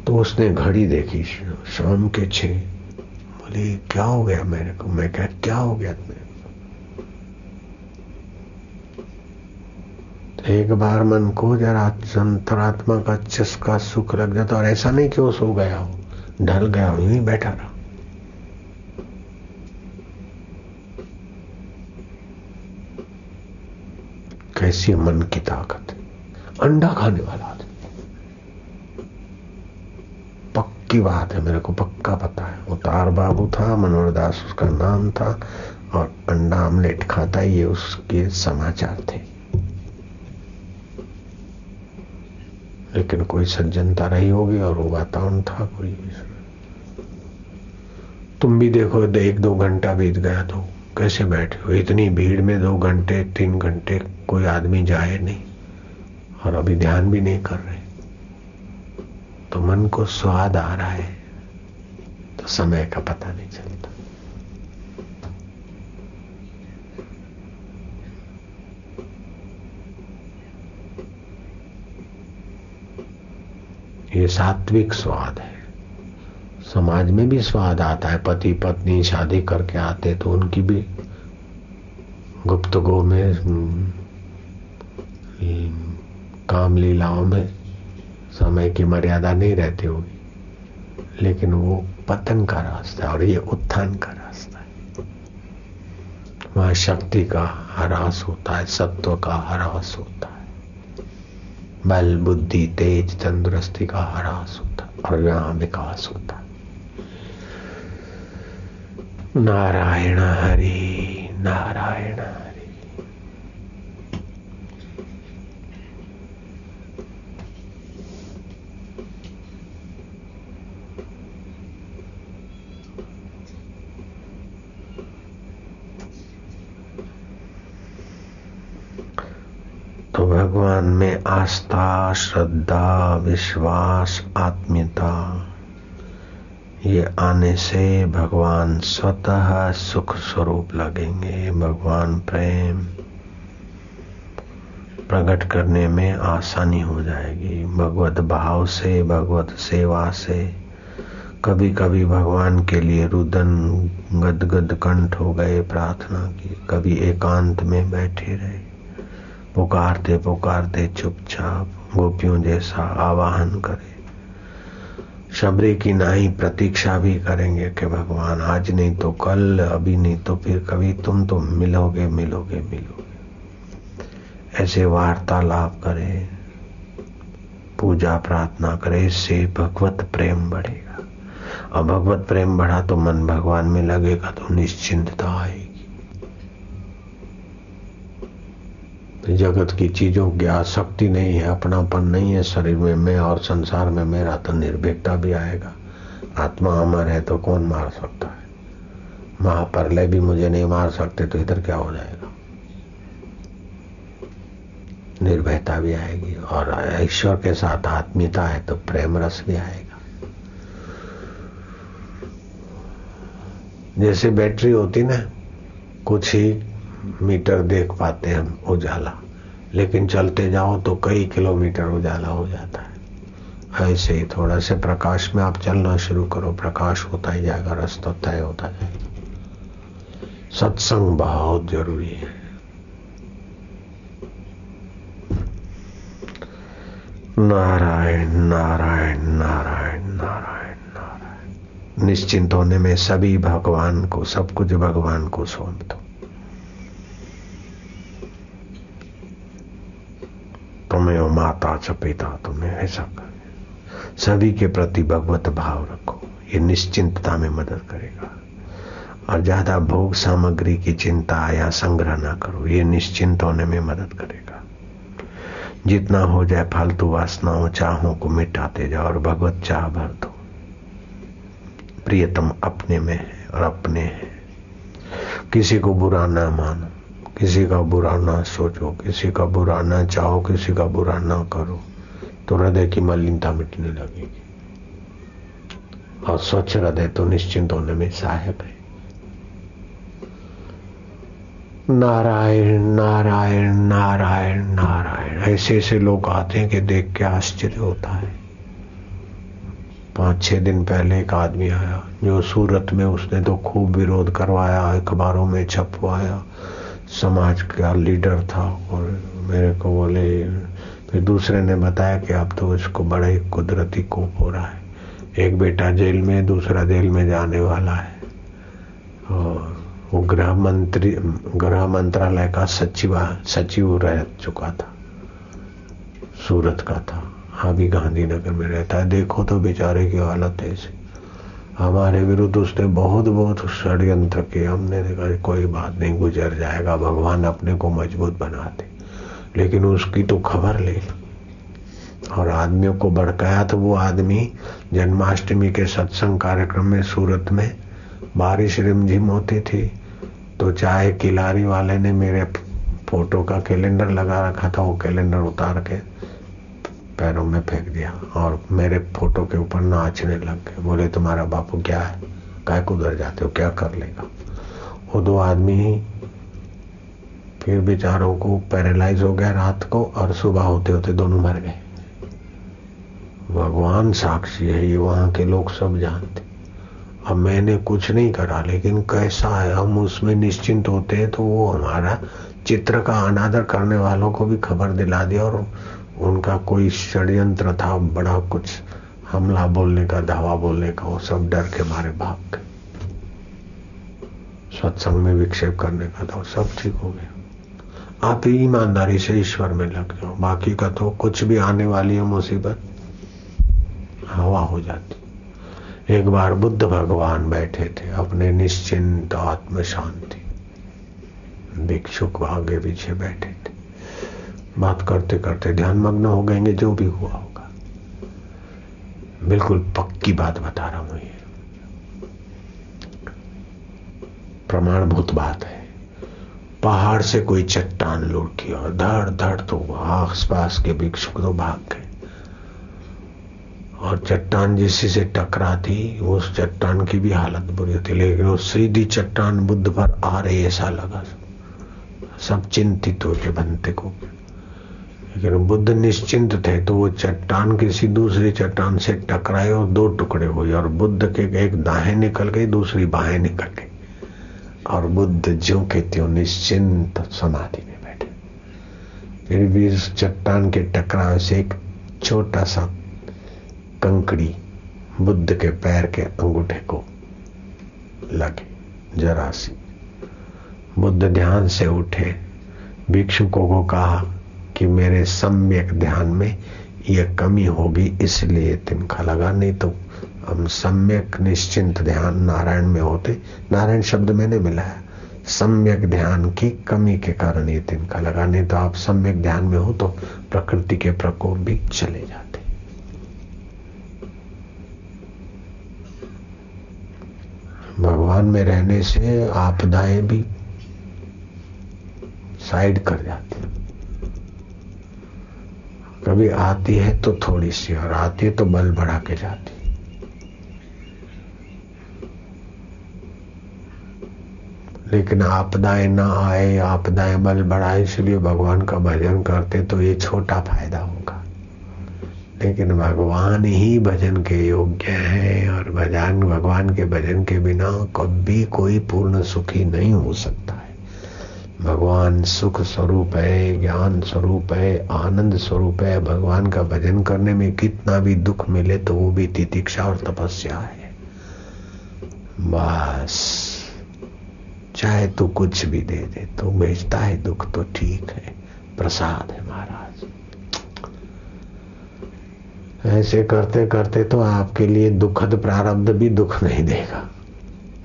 तो उसने घड़ी देखी, शाम के छह। बोले, क्या हो गया? मेरे को, मैं क्या क्या हो गया मेरे तो एक बार मन को जरा अंतरात्मा का चस्का सुख लग जाता और ऐसा नहीं कि वो सो गया हो, ढल गया हो यही बैठा रहा। कैसी मन की ताकत अंडा खाने वाला आदमी। पक्की बात है, मेरे को पक्का पता है। उतार बाबू था, मनोहर दास उसका नाम था, और अंडा आमलेट खाता ये उसके समाचार थे। लेकिन कोई सज्जनता रही होगी, और वो वातावरण था कोई तुम भी देखो, एक दो घंटा बीत गया तो कैसे बैठे हो इतनी भीड़ में दो घंटे, तीन घंटे कोई आदमी जाए नहीं और अभी ध्यान भी नहीं कर रहे। तो मन को स्वाद आ रहा है तो समय का पता नहीं चलता। ये सात्विक स्वाद है। समाज में भी स्वाद आता है। पति पत्नी शादी करके आते तो उनकी भी गुप्तगो में हम्म, काम लीलाओं में समय की मर्यादा नहीं रहती होगी। लेकिन वो पतन का रास्ता है और ये उत्थान का रास्ता है। वहाँ शक्ति का ह्रास होता है सत्व का ह्रास होता है। बल बुद्धि तेज तंदुरुस्ती का ह्रास होता है और यहाँ विकास होता है। नारायण हरि नारायण हरि। तो भगवान में आस्था श्रद्धा विश्वास आत्मीयता ये आने से भगवान स्वतः सुख स्वरूप लगेंगे। भगवान प्रेम प्रकट करने में आसानी हो जाएगी। भगवत भाव से, भगवत सेवा से। कभी कभी भगवान के लिए रुदन, गदगद कंठ हो गए प्रार्थना की। कभी एकांत में बैठे रहे। पुकारते पुकारते चुपचाप गोपियों जैसा आवाहन करे। शबरी की नाई प्रतीक्षा भी करेंगे कि भगवान, आज नहीं तो कल, अभी नहीं तो फिर कभी तुम तो मिलोगे मिलोगे मिलोगे। ऐसे वार्तालाप करे, पूजा प्रार्थना करे, इससे भगवत प्रेम बढ़ेगा। और भगवत प्रेम बढ़ा तो मन भगवान में लगेगा तो निश्चिंतता आएगी। जगत की चीज़ों की आसक्ति नहीं है, अपनापन नहीं है, शरीर में मैं और संसार में मेरा तो निर्भीकता भी आएगा। आत्मा अमर है तो कौन मार सकता है? महाप्रलय भी मुझे नहीं मार सकते तो इधर क्या हो जाएगा? निर्भयता भी आएगी और ईश्वर के साथ आत्मीयता है तो प्रेम रस भी आएगा। जैसे बैटरी होती ना, कुछ ही मीटर देख पाते हैं हम उजाला। लेकिन चलते जाओ तो कई किलोमीटर उजाला हो जाता है। ऐसे ही थोड़ा से प्रकाश में आप चलना शुरू करो। प्रकाश होता ही जाएगा, रास्ता तय होता जाएगा। सत्संग बहुत ज़रूरी है। नारायण नारायण नारायण नारायण नारायण। निश्चिंत होने में सभी भगवान को, सब कुछ भगवान को सौंप दो तुम्हें माता च पिता तुम्हें ऐसा कर सभी के प्रति भगवत भाव रखो। ये निश्चिंतता में मदद करेगा। और ज़्यादा भोग सामग्री की चिंता या संग्रह ना करो। ये निश्चिंत होने में मदद करेगा। जितना हो जाए फालतू वासनाओं, चाहों को मिटाते जाओ और भगवत चाह भर दो। प्रियतम अपने में है और अपने है। किसी को बुरा ना मानो। किसी का बुरा ना सोचो, किसी का बुरा ना चाहो, किसी का बुरा ना करो। तो हृदय की मलिनता मिटने लगेगी। और स्वच्छ हृदय तो निश्चिंत होने में सहायक है। नारायण नारायण नारायण नारायण। ऐसे ऐसे लोग आते हैं कि देख के आश्चर्य होता है। पाँच छह दिन पहले एक आदमी आया, जो सूरत में उसने तो खूब विरोध करवाया, अखबारों में छपवाया। समाज का लीडर था और मेरे को बोले, फिर दूसरे ने बताया कि अब तो इसको बड़ा कुदरती कोप हो रहा है। एक बेटा जेल में, दूसरा जेल में जाने वाला है। और वो गृह मंत्री, गृह मंत्रालय का सचिव सचिव रह चुका था, सूरत का था। अभी गांधीनगर में रहता है। देखो तो बेचारे की हालत ऐसी हमारे विरुद्ध उसने बहुत बहुत षड्यंत्र किए। हमने देखा कोई बात नहीं, गुजर जाएगा। भगवान अपने को मज़बूत बनाते। लेकिन उसकी तो खबर ले और आदमियों को भड़काया तो वो आदमी जन्माष्टमी के सत्संग कार्यक्रम में, सूरत में बारिश रिमझिम होती थी। तो चाहे किलारी वाले ने मेरे फ़ोटो का कैलेंडर लगा रखा था, वो कैलेंडर उतार के पैरों में फेंक दिया और मेरे फ़ोटो के ऊपर नाचने लग गए। बोले, तुम्हारा बापू क्या है? काय कुदर जाते हो, क्या कर लेगा? वो दो आदमी ही फिर बेचारों को पैरालाइज हो गया रात को और सुबह होते होते दोनों मर गए। भगवान साक्षी है, ये वहाँ के लोग सब जानते। अब मैंने कुछ नहीं करा, लेकिन कैसा है, हम उसमें निश्चिंत होते हैं तो वो हमारा चित्र का अनादर करने वालों को भी खबर दिला दिया और उनका कोई षड्यंत्र था, बड़ा कुछ हमला बोलने का, धावा बोलने का, वो सब डर के मारे भाग गए। सत्संग में विक्षेप करने का था सब ठीक हो गया। आप ही ईमानदारी से ईश्वर में लग जाओ, बाकी का तो कुछ भी आने वाली है, मुसीबत हवा हो जाती। एक बार बुद्ध भगवान बैठे थे, अपने निश्चिंत आत्म शांति भिक्षुक आगे पीछे बैठे थे। बात करते करते ध्यान मग्न हो गएँगे, जो भी हुआ होगा। बिल्कुल पक्की बात बता रहा हूँ ये। प्रमाणभूत बात है। पहाड़ से कोई चट्टान लुढ़की और धड़ धड़ तो आस पास के भिक्षुक तो भाग गए। और चट्टान जिसी से टकरा थी उस चट्टान की भी हालत बुरी थी लेकिन वो सीधी चट्टान बुद्ध पर आ रही ऐसा लगा। सब चिंतित हो के बनते को। लेकिन बुद्ध निश्चिंत थे तो वो चट्टान किसी दूसरी चट्टान से टकराए और दो टुकड़े हुए, और बुद्ध के एक दाहें निकल गई, दूसरी बाहें निकल गई। और बुद्ध जो के त्यों निश्चिंत समाधि में बैठे। फिर भी इस चट्टान के टकराव से एक छोटा सा कंकड़ी बुद्ध के पैर के अंगूठे को लगे, जरा सी। बुद्ध ध्यान से उठे, भिक्षुकों को कहा कि मेरे सम्यक ध्यान में यह कमी होगी, इसलिए तिनका लगा। नहीं तो हम सम्यक निश्चिंत ध्यान नारायण में होते। नारायण शब्द मैंने मिलाया सम्यक ध्यान की कमी के कारण ये तिनका लगा। नहीं तो आप सम्यक ध्यान में हो तो प्रकृति के प्रकोप भी चले जाते। भगवान में रहने से आपदाएँ भी साइड कर जाती। कभी आती है तो थोड़ी सी, और आती है तो बल बढ़ा के जाती लेकिन आपदाएँ ना आए, आपदाएँ बल बढ़ाए, इसलिए भगवान का भजन करते तो ये छोटा फ़ायदा होगा। लेकिन भगवान ही भजन के योग्य है, और भजन, भगवान के भजन के बिना कभी कोई पूर्ण सुखी नहीं हो सकता है। भगवान सुख स्वरूप है, ज्ञान स्वरूप है, आनंद स्वरूप है। भगवान का भजन करने में कितना भी दुख मिले तो वो भी तितिक्षा और तपस्या है। बस, चाहे तू कुछ भी दे दे तो भेजता है दुख तो ठीक है। प्रसाद है महाराज। ऐसे करते करते तो आपके लिए दुखद प्रारब्ध भी दुख नहीं देगा।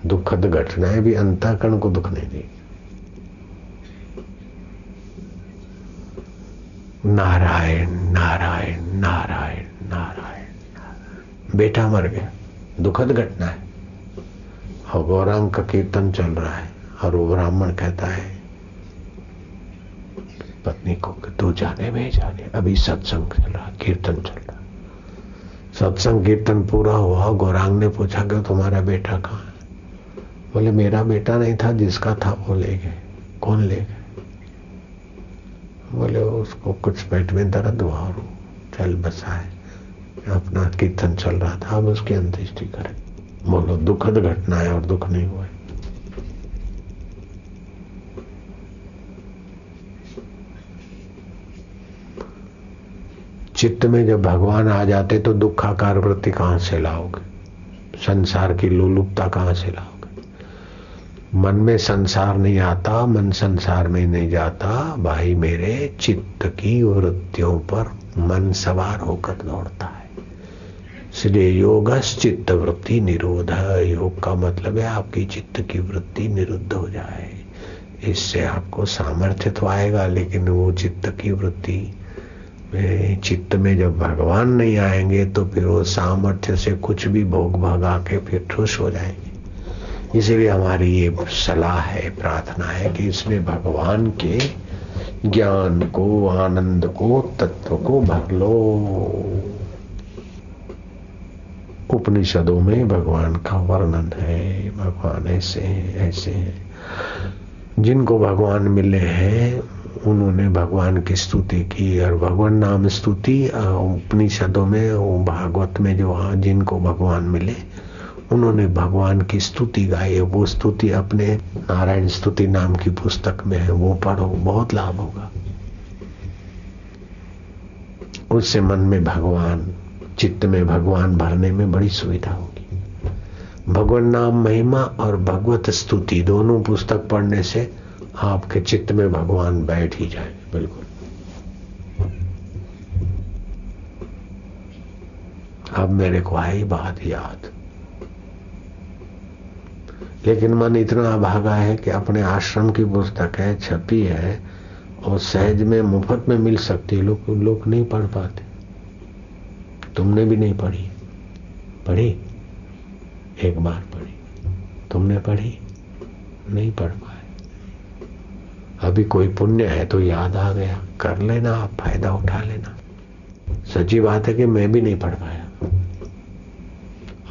दुखद घटनाएँ भी, अंतकरण को दुख नहीं देगी। नारायण नारायण नारायण नारायण। बेटा मर गया। दुखद घटना है। और गौरांग का कीर्तन चल रहा है और वो ब्राह्मण कहता है, पत्नी को तू जाने में जाने अभी सत्संग चल रहा, कीर्तन चल रहा। सत्संग, कीर्तन पूरा हुआ, गौरांग ने पूछा कि तुम्हारा बेटा कहाँ है? बोले, मेरा बेटा नहीं था, जिसका था वो ले गए। कौन ले गए? बोले, उसको कुछ पेट में दर्द हुआ और चल बसा है अपना कीर्तन चल रहा था, अब उसकी अंत्येष्टि करें। बोलो, दुखद घटना है और दुख नहीं हुआ। चित्त में जब भगवान आ जाते तो दुखाकार वृत्ति कहाँ से लाओगे? संसार की लोलुपता कहाँ से लाओगे? मन में संसार नहीं आता, मन संसार में नहीं जाता, भाई मेरे चित्त की वृत्तियों पर मन सवार होकर दौड़ता है। इसलिए योग चित्त वृत्ति निरोध योग का मतलब है आपकी चित्त की वृत्ति निरुद्ध हो जाए। इससे आपको सामर्थ्य तो आएगा, लेकिन वो चित्त की वृत्ति चित्त में जब भगवान नहीं आएँगे तो फिर वो सामर्थ्य से कुछ भी भोग भगा के फिर ठुस हो जाएँगे। इसीलिए हमारी ये सलाह है, प्रार्थना है कि इसमें भगवान के ज्ञान को, आनंद को, तत्व को भर लो। उपनिषदों में भगवान का वर्णन है, भगवान ऐसे हैं ऐसे हैं। जिनको भगवान मिले हैं, उन्होंने भगवान की स्तुति की और भगवान नाम स्तुति उपनिषदों में भागवत में जो जिनको भगवान मिले उन्होंने भगवान की स्तुति गाई है। वो स्तुति अपने नारायण स्तुति नाम की पुस्तक में है। वो पढ़ो, बहुत लाभ होगा। उससे मन में भगवान, चित्त में भगवान भरने में बड़ी सुविधा होगी। भगवान नाम महिमा और भगवत स्तुति दोनों पुस्तक पढ़ने से आपके चित्त में भगवान बैठ ही जाए बिल्कुल। अब मेरे को आई बात याद। लेकिन मन इतना भागा है कि अपने आश्रम की पुस्तक है, छपी है, और सहज में, मुफ़्त में मिल सकती है। लोग लोग नहीं पढ़ पाते। तुमने भी नहीं पढ़ी। पढ़ी? एक बार पढ़ी। तुमने पढ़ी? नहीं पढ़ पाए। अभी कोई पुण्य है तो याद आ गया। कर लेना, आप फ़ायदा उठा लेना। सच्ची बात है कि मैं भी नहीं पढ़ पाया।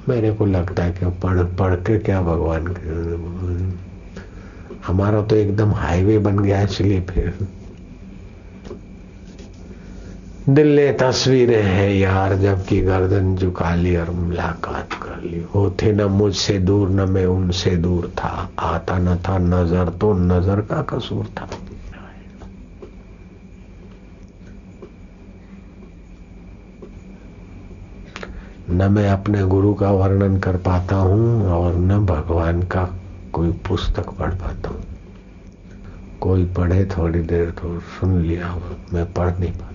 मेरे को लगता है कि पढ़ पढ़ के क्या भगवान हमारा तो एकदम हाईवे बन गया इसलिए फिर। दिल्ली तस्वीरें हैं यार, जबकि गर्दन झुका ली और मुलाकात कर ली। थे न मुझसे दूर, न मैं उनसे दूर था। आता न था नज़र तो नज़र का कसूर था। न मैं अपने गुरु का वर्णन कर पाता हूँ और न भगवान का कोई पुस्तक पढ़ पाता हूँ। कोई पढ़े थोड़ी देर तो सुन लिया मैं पढ़ नहीं पाता।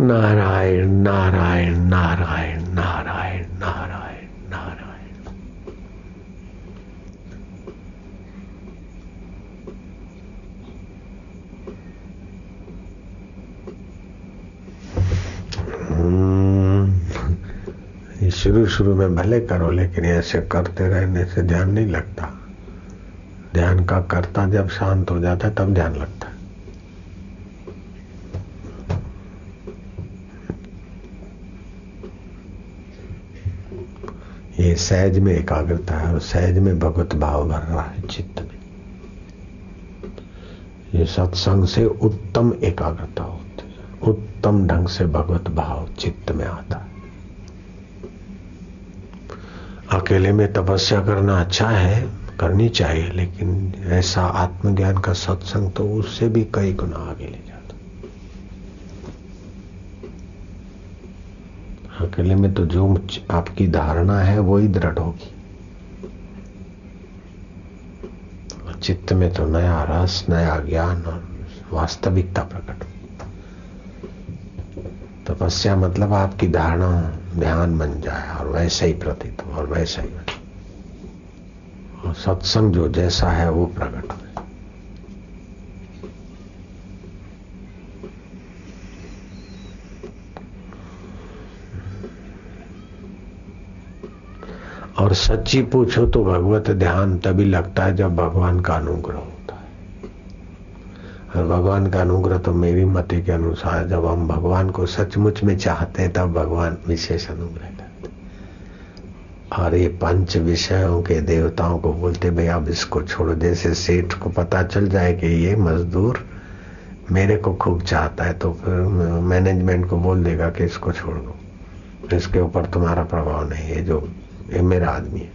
नारायण नारायण नारायण नारायण नारायण नारायण। हम्म। शुरू शुरू में भले करो, लेकिन ऐसे करते रहने से ध्यान नहीं लगता। ध्यान का करता जब शांत हो जाता है, तब ध्यान लगता है। ये सहज में एकाग्रता है और सहज में भगवत भाव भर रहा है चित्त में। ये सत्संग से उत्तम एकाग्रता है। उत्तम ढंग से भगवत भाव चित्त में आता। है अकेले में तपस्या करना अच्छा है, करनी चाहिए, लेकिन ऐसा आत्मज्ञान का सत्संग तो उससे भी कई गुना आगे ले जाता। अकेले में तो जो आपकी धारणा है वो ही दृढ़ होगी। चित्त में तो नया रस, नया ज्ञान और वास्तविकता प्रकट तपस्या मतलब आपकी धारणा ध्यान बन जाए और वैसे ही प्रतीत हो और वैसा ही बने सत्संग जो जैसा है वो प्रकट हो। और सच्ची पूछो तो भगवत ध्यान तभी लगता है जब भगवान का अनुग्रह और भगवान का अनुग्रह तो मेरी मति के अनुसार जब हम भगवान को सचमुच में चाहते हैं, तब भगवान विशेष अनुग्रह करते और ये पंच विषयों के देवताओं को बोलते भाई अब इसको छोड़ो जैसे सेठ को पता चल जाए कि ये मजदूर मेरे को खूब चाहता है तो फिर मैनेजमेंट को बोल देगा कि इसको छोड़ दो। इसके ऊपर तुम्हारा प्रभाव नहीं है, जो ये मेरा आदमी है।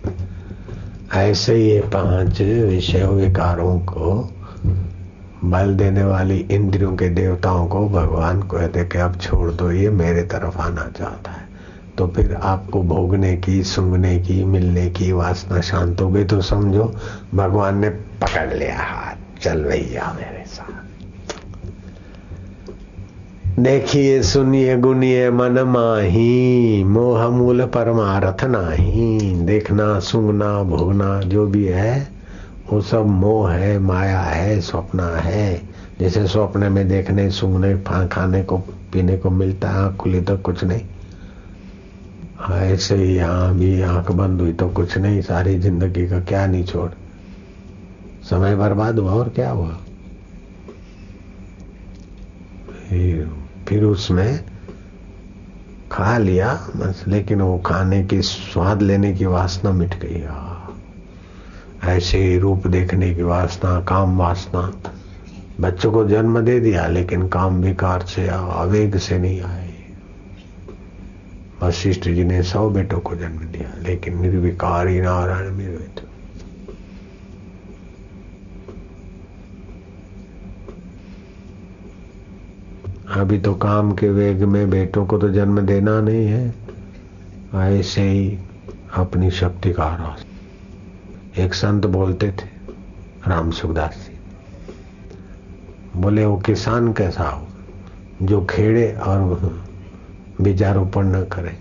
ऐसे ये पाँच विषय विकारों को बल देने वाली इंद्रियों के देवताओं को भगवान कहते कि अब छोड़ दो, ये मेरे तरफ़ आना चाहता है। तो फिर आपको भोगने की सुंगने की, मिलने की वासना शांत हो गई। तो समझो, भगवान ने पकड़ लिया हाथ, चल भैया मेरे साथ। देखिए, सुनिए, गुनिए, मन माही मोह मूल परमारथ नाही। देखना सुंगना भोगना, जो भी है वो सब मोह है, माया है, स्वप्न है। जैसे स्वप्न में देखने सुंगने खाने को, पीने को मिलता है, आँख खुली तो कुछ नहीं। ऐसे ही यहाँ भी आँख बंद हुई तो कुछ नहीं। सारी ज़िंदगी का क्या नहीं छोड़। समय बर्बाद हुआ और क्या हुआ? फिर उसमें खा लिया बस, लेकिन वो खाने की, स्वाद लेने की वासना मिट गई। ऐसे ही रूप देखने की वासना, काम वासना। बच्चों को जन्म दे दिया, लेकिन काम विकार से आवेग से नहीं आए। वशिष्ठ जी ने सौ बेटों को जन्म दिया, लेकिन निर्विकार ही नारायण मेरे अभी तो काम के वेग में बेटों को तो जन्म देना नहीं है, ऐसे ही अपनी शक्ति का आरास एक संत बोलते थे, राम सुखदास जी। बोले, वो किसान कैसा हो जो खेड़े और बीजारोपण न करे?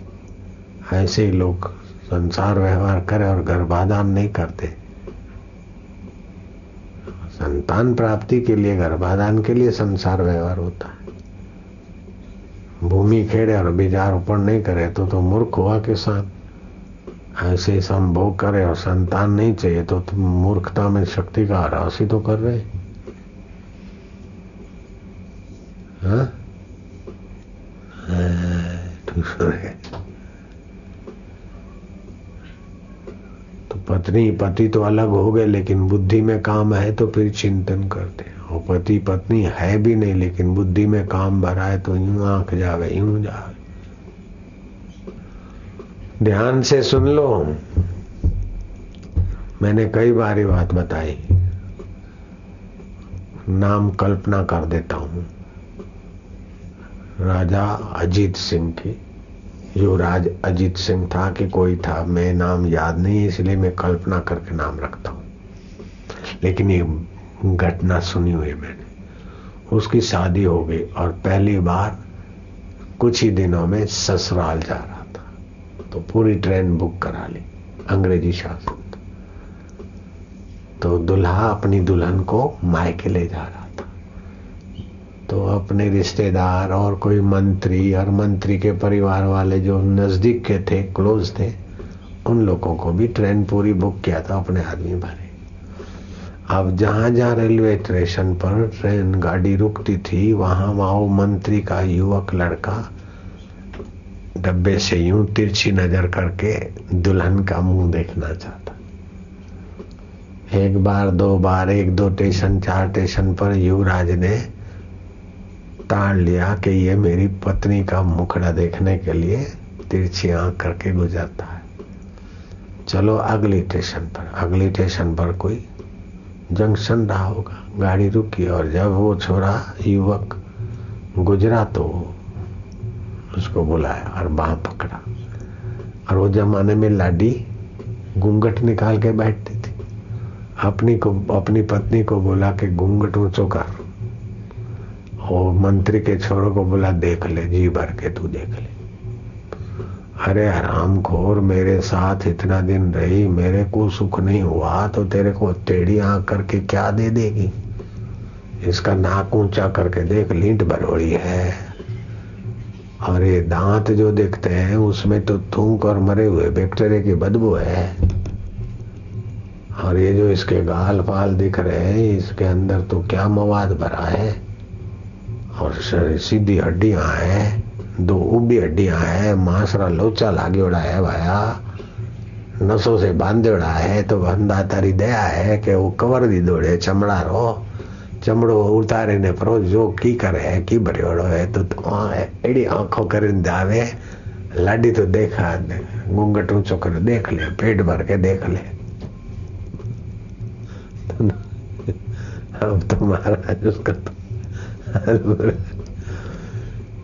ऐसे ही लोग संसार व्यवहार करे और गर्भाधान नहीं करते। संतान प्राप्ति के लिए गर्भाधान के लिए संसार व्यवहार होता है। भूमि खेड़े और बीजारोपण नहीं करे तो तो मूर्ख हुआ किसान। ऐसे संभोग करे और संतान नहीं चाहिए तो तुम मूर्खता में शक्ति का राशि तो कर रहे हाँ? तो पत्नी, पति तो अलग हो गए, लेकिन बुद्धि में काम है तो फिर चिंतन करते और पति, पत्नी है भी नहीं, लेकिन बुद्धि में काम भरा है तो यूँ आँख जावे यूँ जावे ध्यान से सुन लो। मैंने कई बार ये बात बताई। नाम कल्पना कर देता हूँ। राजा अजीत सिंह की युवराज अजीत सिंह था कि कोई था, मैं नाम याद नहीं, इसलिए मैं कल्पना करके नाम रखता हूँ। लेकिन ये घटना सुनी हुई मैंने। उसकी शादी हो गई और पहली बार कुछ ही दिनों में ससुराल जा रहा तो पूरी ट्रेन बुक करा ली, अंग्रेज़ी शासन तो दुल्हा अपनी दुल्हन को मायके ले जा रहा था। तो अपने रिश्तेदार और कोई मंत्री और मंत्री के परिवार वाले जो नज़दीक के थे, क्लोज थे, उन लोगों को भी ट्रेन पूरी बुक किया था अपने आदमी भरे अब जहाँ जहाँ रेलवे स्टेशन पर ट्रेन गाड़ी रुकती थी, वहाँ वहाँ मंत्री का युवक लड़का डब्बे से यूँ तिरछी नज़र करके दुल्हन का मुँह देखना चाहता। एक बार, दो बार, एक दो स्टेशन चार स्टेशन पर युवराज ने ताड़ लिया कि ये मेरी पत्नी का मुखड़ा देखने के लिए तिरछी आँख करके गुजरता है। चलो अगली स्टेशन पर, अगली स्टेशन पर कोई जंक्शन रहा होगा। गाड़ी रुकी और जब वो छोरा युवक गुजरा तो उसको बुलाया और बाह पकड़ा। और वो जमाने में लाडी घूंघट निकाल के बैठती थी। अपनी को, अपनी पत्नी को बोला कि, घूंघट ऊंचो कर। और मंत्री के छोरों को बोला, देख ले, जी भर के तू देख ले। अरे हराम खोर, मेरे साथ इतना दिन रही, मेरे को सुख नहीं हुआ तो तेरे को टेढ़ी आँख करके क्या दे देगी? इसका नाक ऊँचा करके देख, लींट बरोड़ी है। और ये दांत जो दिखते हैं, उसमें तो थूक और मरे हुए बैक्टीरिया की बदबू है। और ये जो इसके गाल फाल दिख रहे हैं, इसके अंदर तो क्या मवाद भरा है? और सीधी हड्डियाँ हैं, दो उबी हड्डियाँ हैं, मांसरा लोचा लागे उड़ा है भाया। नसों से बांधे उड़ा है तो बंदा तारी दया है कि वो कवर दी दौड़े, चमड़ा रो। चमड़ो उतारे ने परो जो की करे की भरियोड़ो है तो एड़ी आँखों कर जावे, लाडी तो देखा घूंघट ऊंचो कर, देख ले, पेट भर के देख ले। अब तो महाराज उसका तो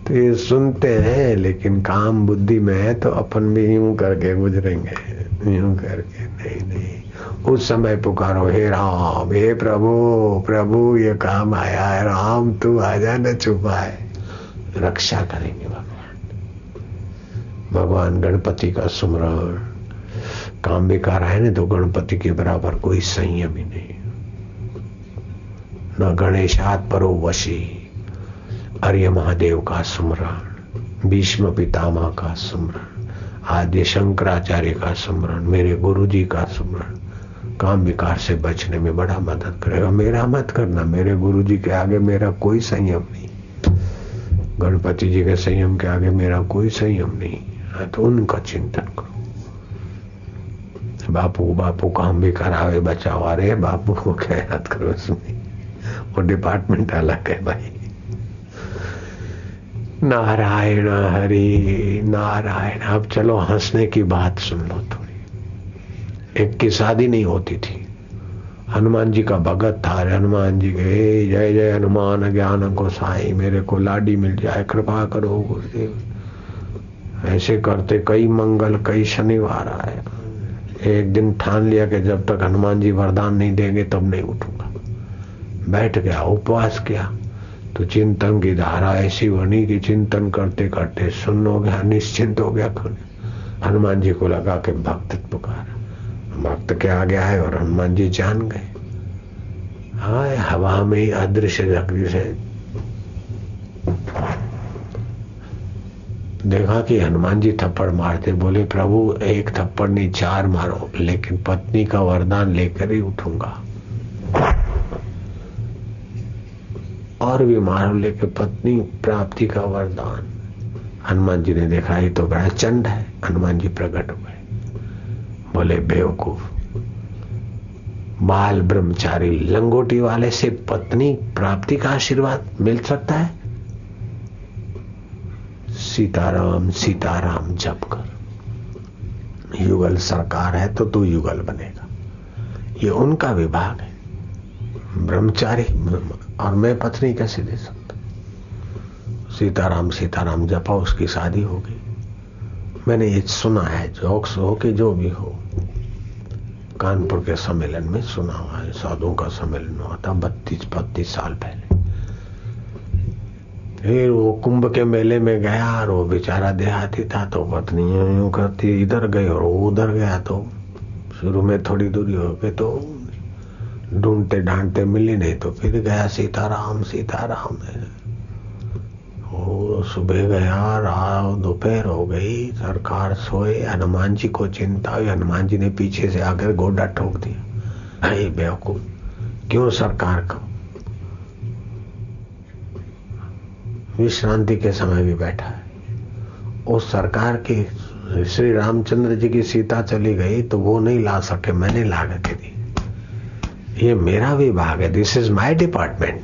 तो ये सुनते हैं, लेकिन काम बुद्धि में है तो अपन भी यूँ करके गुजरेंगे। यूँ करके, नहीं नहीं। उस समय पुकारो, हे राम, हे प्रभु प्रभु, ये काम आया है, राम, तू आजा न छुपाए रक्षा करेंगे भगवान। भगवान गणपति का सुमरण काम बेकार है ना तो गणपति के बराबर कोई संयम ही नहीं। न गणेशात परो वशी आर्य महादेव का सुमरण भीष्म पितामह का सुमरण आद्य शंकराचार्य का सुमरण मेरे गुरु जी का सुमरण काम विकार से बचने में बड़ा मदद करेगा। मेरा मत करना, मेरे गुरु जी के आगे मेरा कोई संयम नहीं। गणपति जी के संयम के आगे मेरा कोई संयम नहीं। है तो उनका चिंतन करो। बापू बापू काम भी करावे, बचाओ। अरे, बापू को क्या याद करो उसमें? वो डिपार्टमेंट अलग है भाई। नारायण, हरि, नारायण। अब चलो, हंसने की बात सुन लो थोड़ी एक की शादी नहीं होती थी। हनुमान जी का भगत था, अरे हनुमान जी के जय जय हनुमान, ज्ञान को साई, मेरे को लाडी मिल जाए, कृपा करो गुरुदेव। ऐसे करते कई मंगल, कई शनिवार आए। एक दिन ठान लिया कि जब तक हनुमान जी वरदान नहीं देंगे, तब नहीं उठूँगा। बैठ गया, उपवास किया। तो चिंतन की धारा ऐसी बनी कि चिंतन करते करते सुन हो गया, निश्चिंत हो गया। हनुमान जी को लगा कि भक्त पुकार। भक्त के आ गया है और हनुमान जी जान गए। हाय, हवा में ही अदृश्य जगदी से देखा कि हनुमान जी थप्पड़ मारते, बोले, प्रभु, एक थप्पड़ नहीं, चार मारो, लेकिन पत्नी का वरदान लेकर ही उठूँगा। और भी मारो लेकर पत्नी प्राप्ति का वरदान। हनुमान जी ने देखा ही तो बड़ा चंड है। हनुमान जी प्रकट हुए। बोले बेवकूफ़। बाल ब्रह्मचारी लंगोटी वाले से पत्नी प्राप्ति का आशीर्वाद मिल सकता है? सीताराम सीताराम, जप कर। युगल सरकार है तो तू युगल बनेगा। ये उनका विभाग है। ब्रह्मचारी, और मैं पत्नी कैसे दे सकता? सीताराम सीताराम जपा, उसकी शादी हो गई। मैंने ये सुना है जोक्स हो कि जो भी हो, कानपुर के सम्मेलन में सुना हुआ है, साधुओं का सम्मेलन हुआ था बत्तीस बत्तीस साल पहले। फिर वो कुंभ के मेले में गया और वो बेचारा देहाती था तो पत्नी यूँ करती, इधर गई और वो उधर गया तो शुरू में थोड़ी दूरी हो गई तो ढूंढते ढांढते मिली नहीं तो फिर गया सीताराम सीताराम। वो सुबह गया, रात दोपहर हो गई, सरकार सोए, हनुमान जी को चिंता हुई। हनुमान जी ने पीछे से आकर गोडा ठोक दिया। अरे बेवकूफ़, क्यों सरकार को? विश्रांति के समय भी बैठा है। उस सरकार की श्री रामचंद्र जी की सीता चली गई तो वो नहीं ला सके, मैंने ला के दी। ये मेरा विभाग है दिस इज़ माय डिपार्टमेंट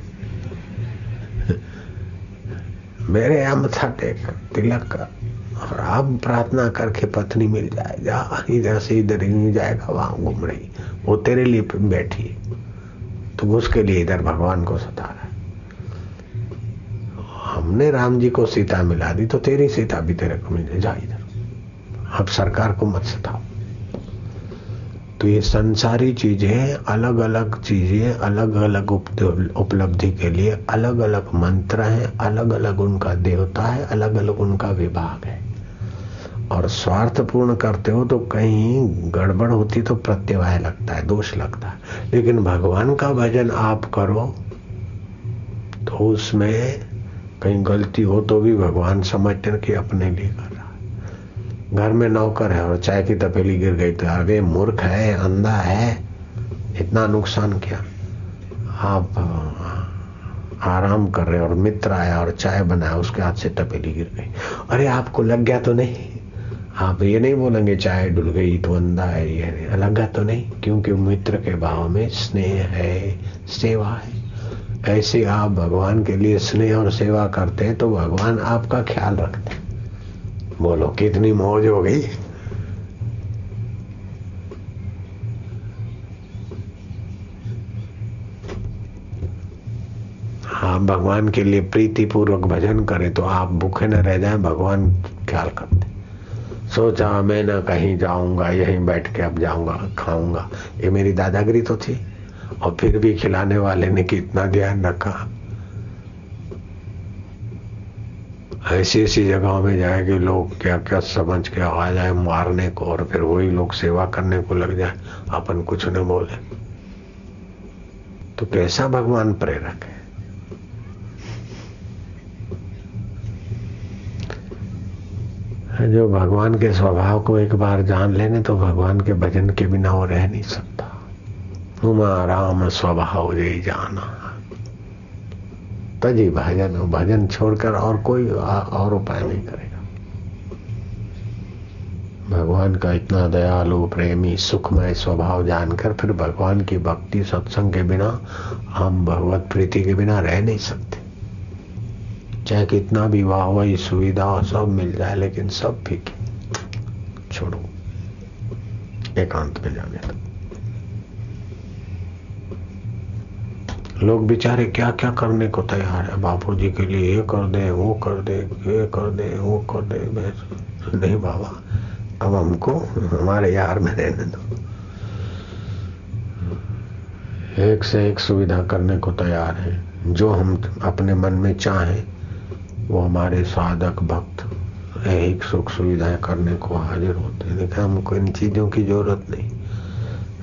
मेरे यहाँ मथा टेक तिलक और अब प्रार्थना करके पत्नी मिल जाए जा इधर से इधर ही जाएगा, वहाँ घूम रही। वो तेरे लिए बैठी है। तो उसके लिए इधर भगवान को सता रहा हमने राम जी को सीता मिला दी तो तेरी सीता भी तेरे को मिल जाए जा इधर। अब सरकार को मत सताओ। तो ये संसारी चीज़ें अलग अलग चीज़ें अलग अलग उपलब्धि के लिए अलग अलग मंत्र हैं अलग अलग उनका देवता है अलग अलग उनका विभाग है। और स्वार्थ पूर्ण करते हो तो कहीं गड़बड़ होती तो प्रत्यवाय लगता है, दोष लगता है। लेकिन भगवान का भजन आप करो तो उसमें कहीं गलती हो तो भी भगवान समझते कि अपने लिए कर। घर में नौकर है और चाय की तपेली गिर गई तो अरे मूर्ख है, अंधा है। इतना नुकसान किया। आप आराम कर रहे और मित्र आया और चाय बनाया, उसके हाथ से तपेली गिर गई। अरे आपको लग गया तो नहीं। आप ये नहीं बोलेंगे चाय डुल गई तो अंधा है, ये लगा तो नहीं, क्योंकि मित्र के भाव में स्नेह है, सेवा है। ऐसे आप भगवान के लिए स्नेह और सेवा करते हैं तो भगवान आपका ख्याल रखते हैं। बोलो, कितनी मौज हो गई। हाँ भगवान के लिए प्रीति पूर्वक भजन करें तो आप भूखे न रह जाए, भगवान ख्याल करते सोचा, मैं ना कहीं जाऊँगा, यहीं बैठ के अब जाऊँगा, खाऊँगा। ये मेरी दादागिरी तो थी। और फिर भी खिलाने वाले ने कितना ध्यान रखा। ऐसी ऐसी जगहों में जाए कि लोग क्या क्या समझ के आ जाए, मारने को और फिर वही लोग सेवा करने को लग जाए, अपन कुछ न बोले। तो कैसा भगवान प्रेरक है? जो भगवान के स्वभाव को एक बार जान लेने तो भगवान के भजन के बिना वो रह नहीं सकता। उमा राम स्वभाव यही जाना। तजी भजन हो भजन छोड़कर और कोई और उपाय नहीं करेगा। भगवान का इतना दयालु, प्रेमी, सुखमय स्वभाव जानकर फिर भगवान की भक्ति सत्संग के बिना, हम भगवत प्रीति के बिना रह नहीं सकते। चाहे कितना भी वाह वही सुविधा सब मिल जाए, लेकिन सब फीके। छोड़ो। एकांत में जाने दो। लोग बेचारे क्या क्या करने को तैयार है? बापू जी के लिए ये कर दे, वो कर दे, ये कर दे, वो कर दे नहीं बाबा। अब हमको, हमारे यार में रहने दो। एक से एक सुविधा करने को तैयार है। जो हम अपने मन में चाहें, वो हमारे साधक, भक्त, एक सुख सुविधाएँ करने को हाजिर होते हैं। देखा हमको इन चीज़ों की ज़रूरत नहीं।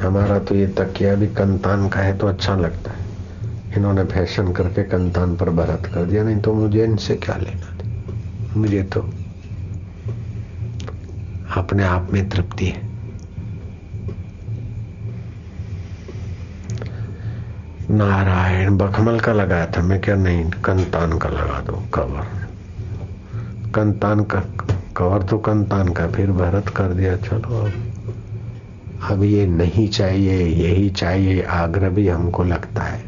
हमारा तो ये तकिया भी कंतान का है तो अच्छा लगता है। इन्होंने फ़ैशन करके कंतान पर भरत कर दिया, नहीं तो मुझे इनसे क्या लेना था? मुझे तो अपने आप में तृप्ति है। नारायण, बखमल का लगाया था मैं क्या? नहीं, कंतान का लगा दो, कवर। कंतान का, कवर तो कंतान का, फिर भरत कर दिया, चलो अब। अब ये नहीं चाहिए, यही चाहिए, आग्रह भी हमको लगता है।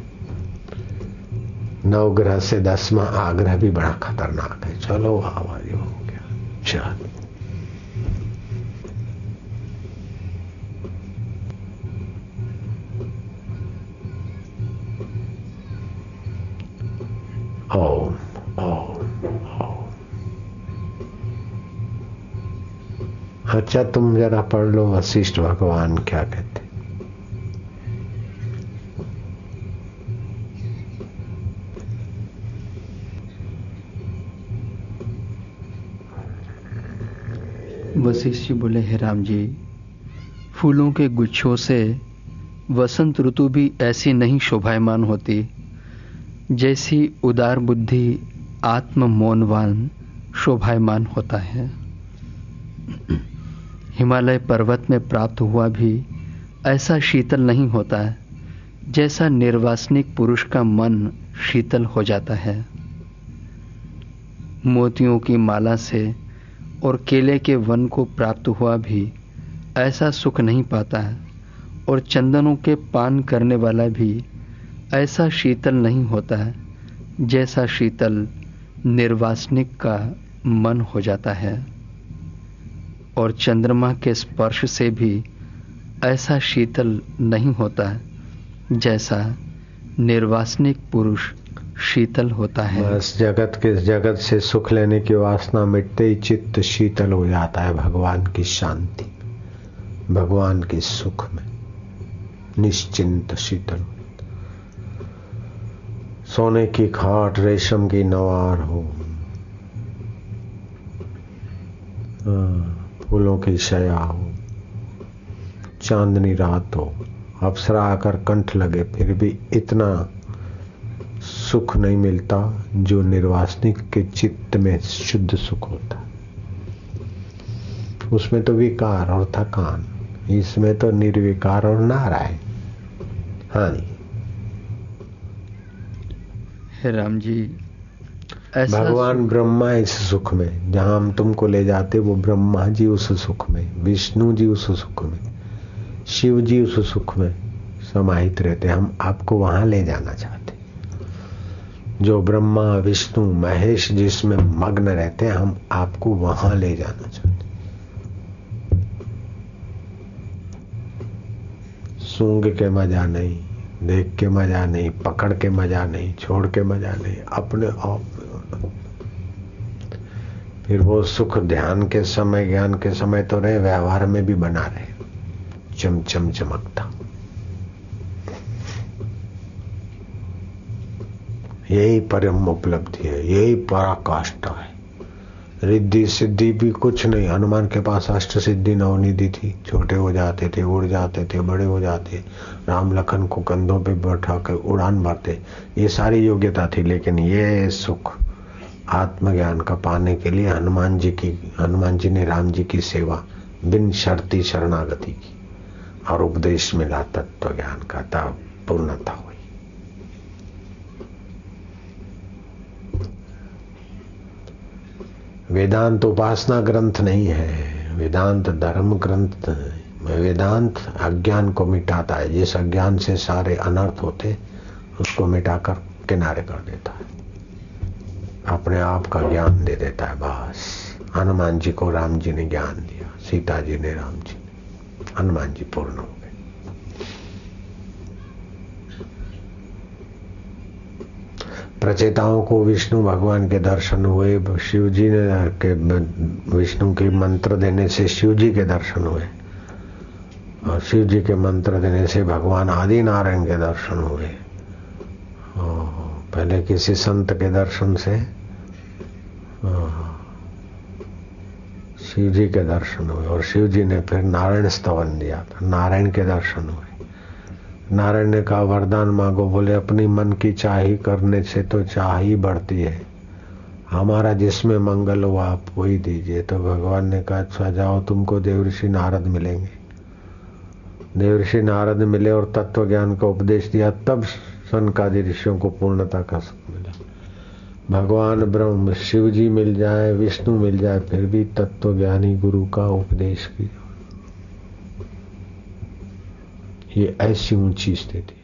नवग्रह से दसवा आग्रह भी बड़ा खतरनाक है। चलो, आवाज़ हो गया। चल। अच्छा तुम जरा पढ़ लो, वशिष्ठ भगवान क्या कहते वशिष्ठ जी बोले, हे राम जी, फूलों के गुच्छों से वसंत ऋतु भी ऐसी नहीं शोभायमान होती, जैसी उदार बुद्धि आत्म मौनवान शोभायमान होता है। हिमालय पर्वत में प्राप्त हुआ भी ऐसा शीतल नहीं होता है जैसा निर्वासनिक पुरुष का मन शीतल हो जाता है। मोतियों की माला से और केले के वन को प्राप्त हुआ भी ऐसा सुख नहीं पाता है, और चंदनों के पान करने वाला भी ऐसा शीतल नहीं होता है, जैसा शीतल निर्वासनिक का मन हो जाता है। और चंद्रमा के स्पर्श से भी ऐसा शीतल नहीं होता है, जैसा निर्वासनिक पुरुष शीतल होता है। बस जगत के जगत से सुख लेने की वासना मिटते ही चित्त शीतल हो जाता है भगवान की शांति, भगवान के सुख में। निश्चिंत शीतल। सोने की खाट, रेशम की नवार हो। फूलों की शया हो। चांदनी रात हो। अप्सरा आकर कंठ लगे, फिर भी इतना सुख नहीं मिलता जो निर्वासनिक के चित्त में शुद्ध सुख होता। उसमें तो विकार और थकान इसमें तो निर्विकार और नारायण। हाँ हे राम जी ऐसा भगवान ब्रह्मा इस सुख में जहाँ हम तुमको ले जाते वो ब्रह्मा जी उस सुख में विष्णु जी उस सुख में शिव जी उस सुख में समाहित रहते। हम आपको वहाँ ले जाना चाहते जो ब्रह्मा, विष्णु, महेश जिसमें मग्न रहते हैं, हम आपको वहाँ ले जाना चाहते सूंग के मज़ा नहीं, देख के मज़ा नहीं, पकड़ के मज़ा नहीं, छोड़ के मज़ा नहीं, अपने आप फिर वो सुख ध्यान के समय, ज्ञान के समय तो रहे, व्यवहार में भी बना रहे। चमचम चमकता। यही परम उपलब्धि है, यही पराकाष्ठा है। रिद्धि सिद्धि भी कुछ नहीं। हनुमान के पास अष्ट सिद्धि नवनिधि थी। छोटे हो जाते थे, उड़ जाते थे, बड़े हो जाते। राम लखन को कंधों पे बैठा कर उड़ान भरते। ये सारी योग्यता थी, लेकिन ये सुख आत्मज्ञान का पाने के लिए हनुमान जी की, हनुमान जी ने राम जी की सेवा बिन शर्ती शरणागति की और उपदेश मिला तत्व ज्ञान का, तब पूर्णता वेदांत उपासना ग्रंथ नहीं है, वेदांत धर्म ग्रंथ वेदांत अज्ञान को मिटाता है, जिस अज्ञान से सारे अनर्थ होते, उसको मिटाकर किनारे कर देता है। अपने आप का ज्ञान दे देता है बस। हनुमान जी को राम जी ने ज्ञान दिया, सीता जी ने राम जी। हनुमान जी पूर्ण हो प्रचेताओं को विष्णु भगवान के दर्शन हुए शिव जी ने के विष्णु के मंत्र देने से शिव जी के दर्शन हुए। और शिव जी के मंत्र देने से भगवान आदि नारायण के दर्शन हुए। पहले किसी संत के दर्शन से शिव जी के दर्शन हुए। और शिव जी ने फिर नारायण स्तवन दिया था। नारायण के दर्शन हुए। नारायण ने कहा, वरदान मांगो, बोले, अपनी मन की चाही करने से तो चाह ही बढ़ती है। हमारा जिसमें मंगल हो, आप वही दीजिए। तो भगवान ने कहा अच्छा जाओ, तुमको देवऋषि नारद मिलेंगे। देवऋषि नारद मिले और तत्व ज्ञान का उपदेश दिया, तब सनकादि ऋषियों को पूर्णता का सुख मिला। भगवान ब्रह्म शिव जी मिल जाए, विष्णु मिल जाए, फिर भी तत्व ज्ञानी गुरु का उपदेश किया। ये ऐसी ऊँची स्थिति।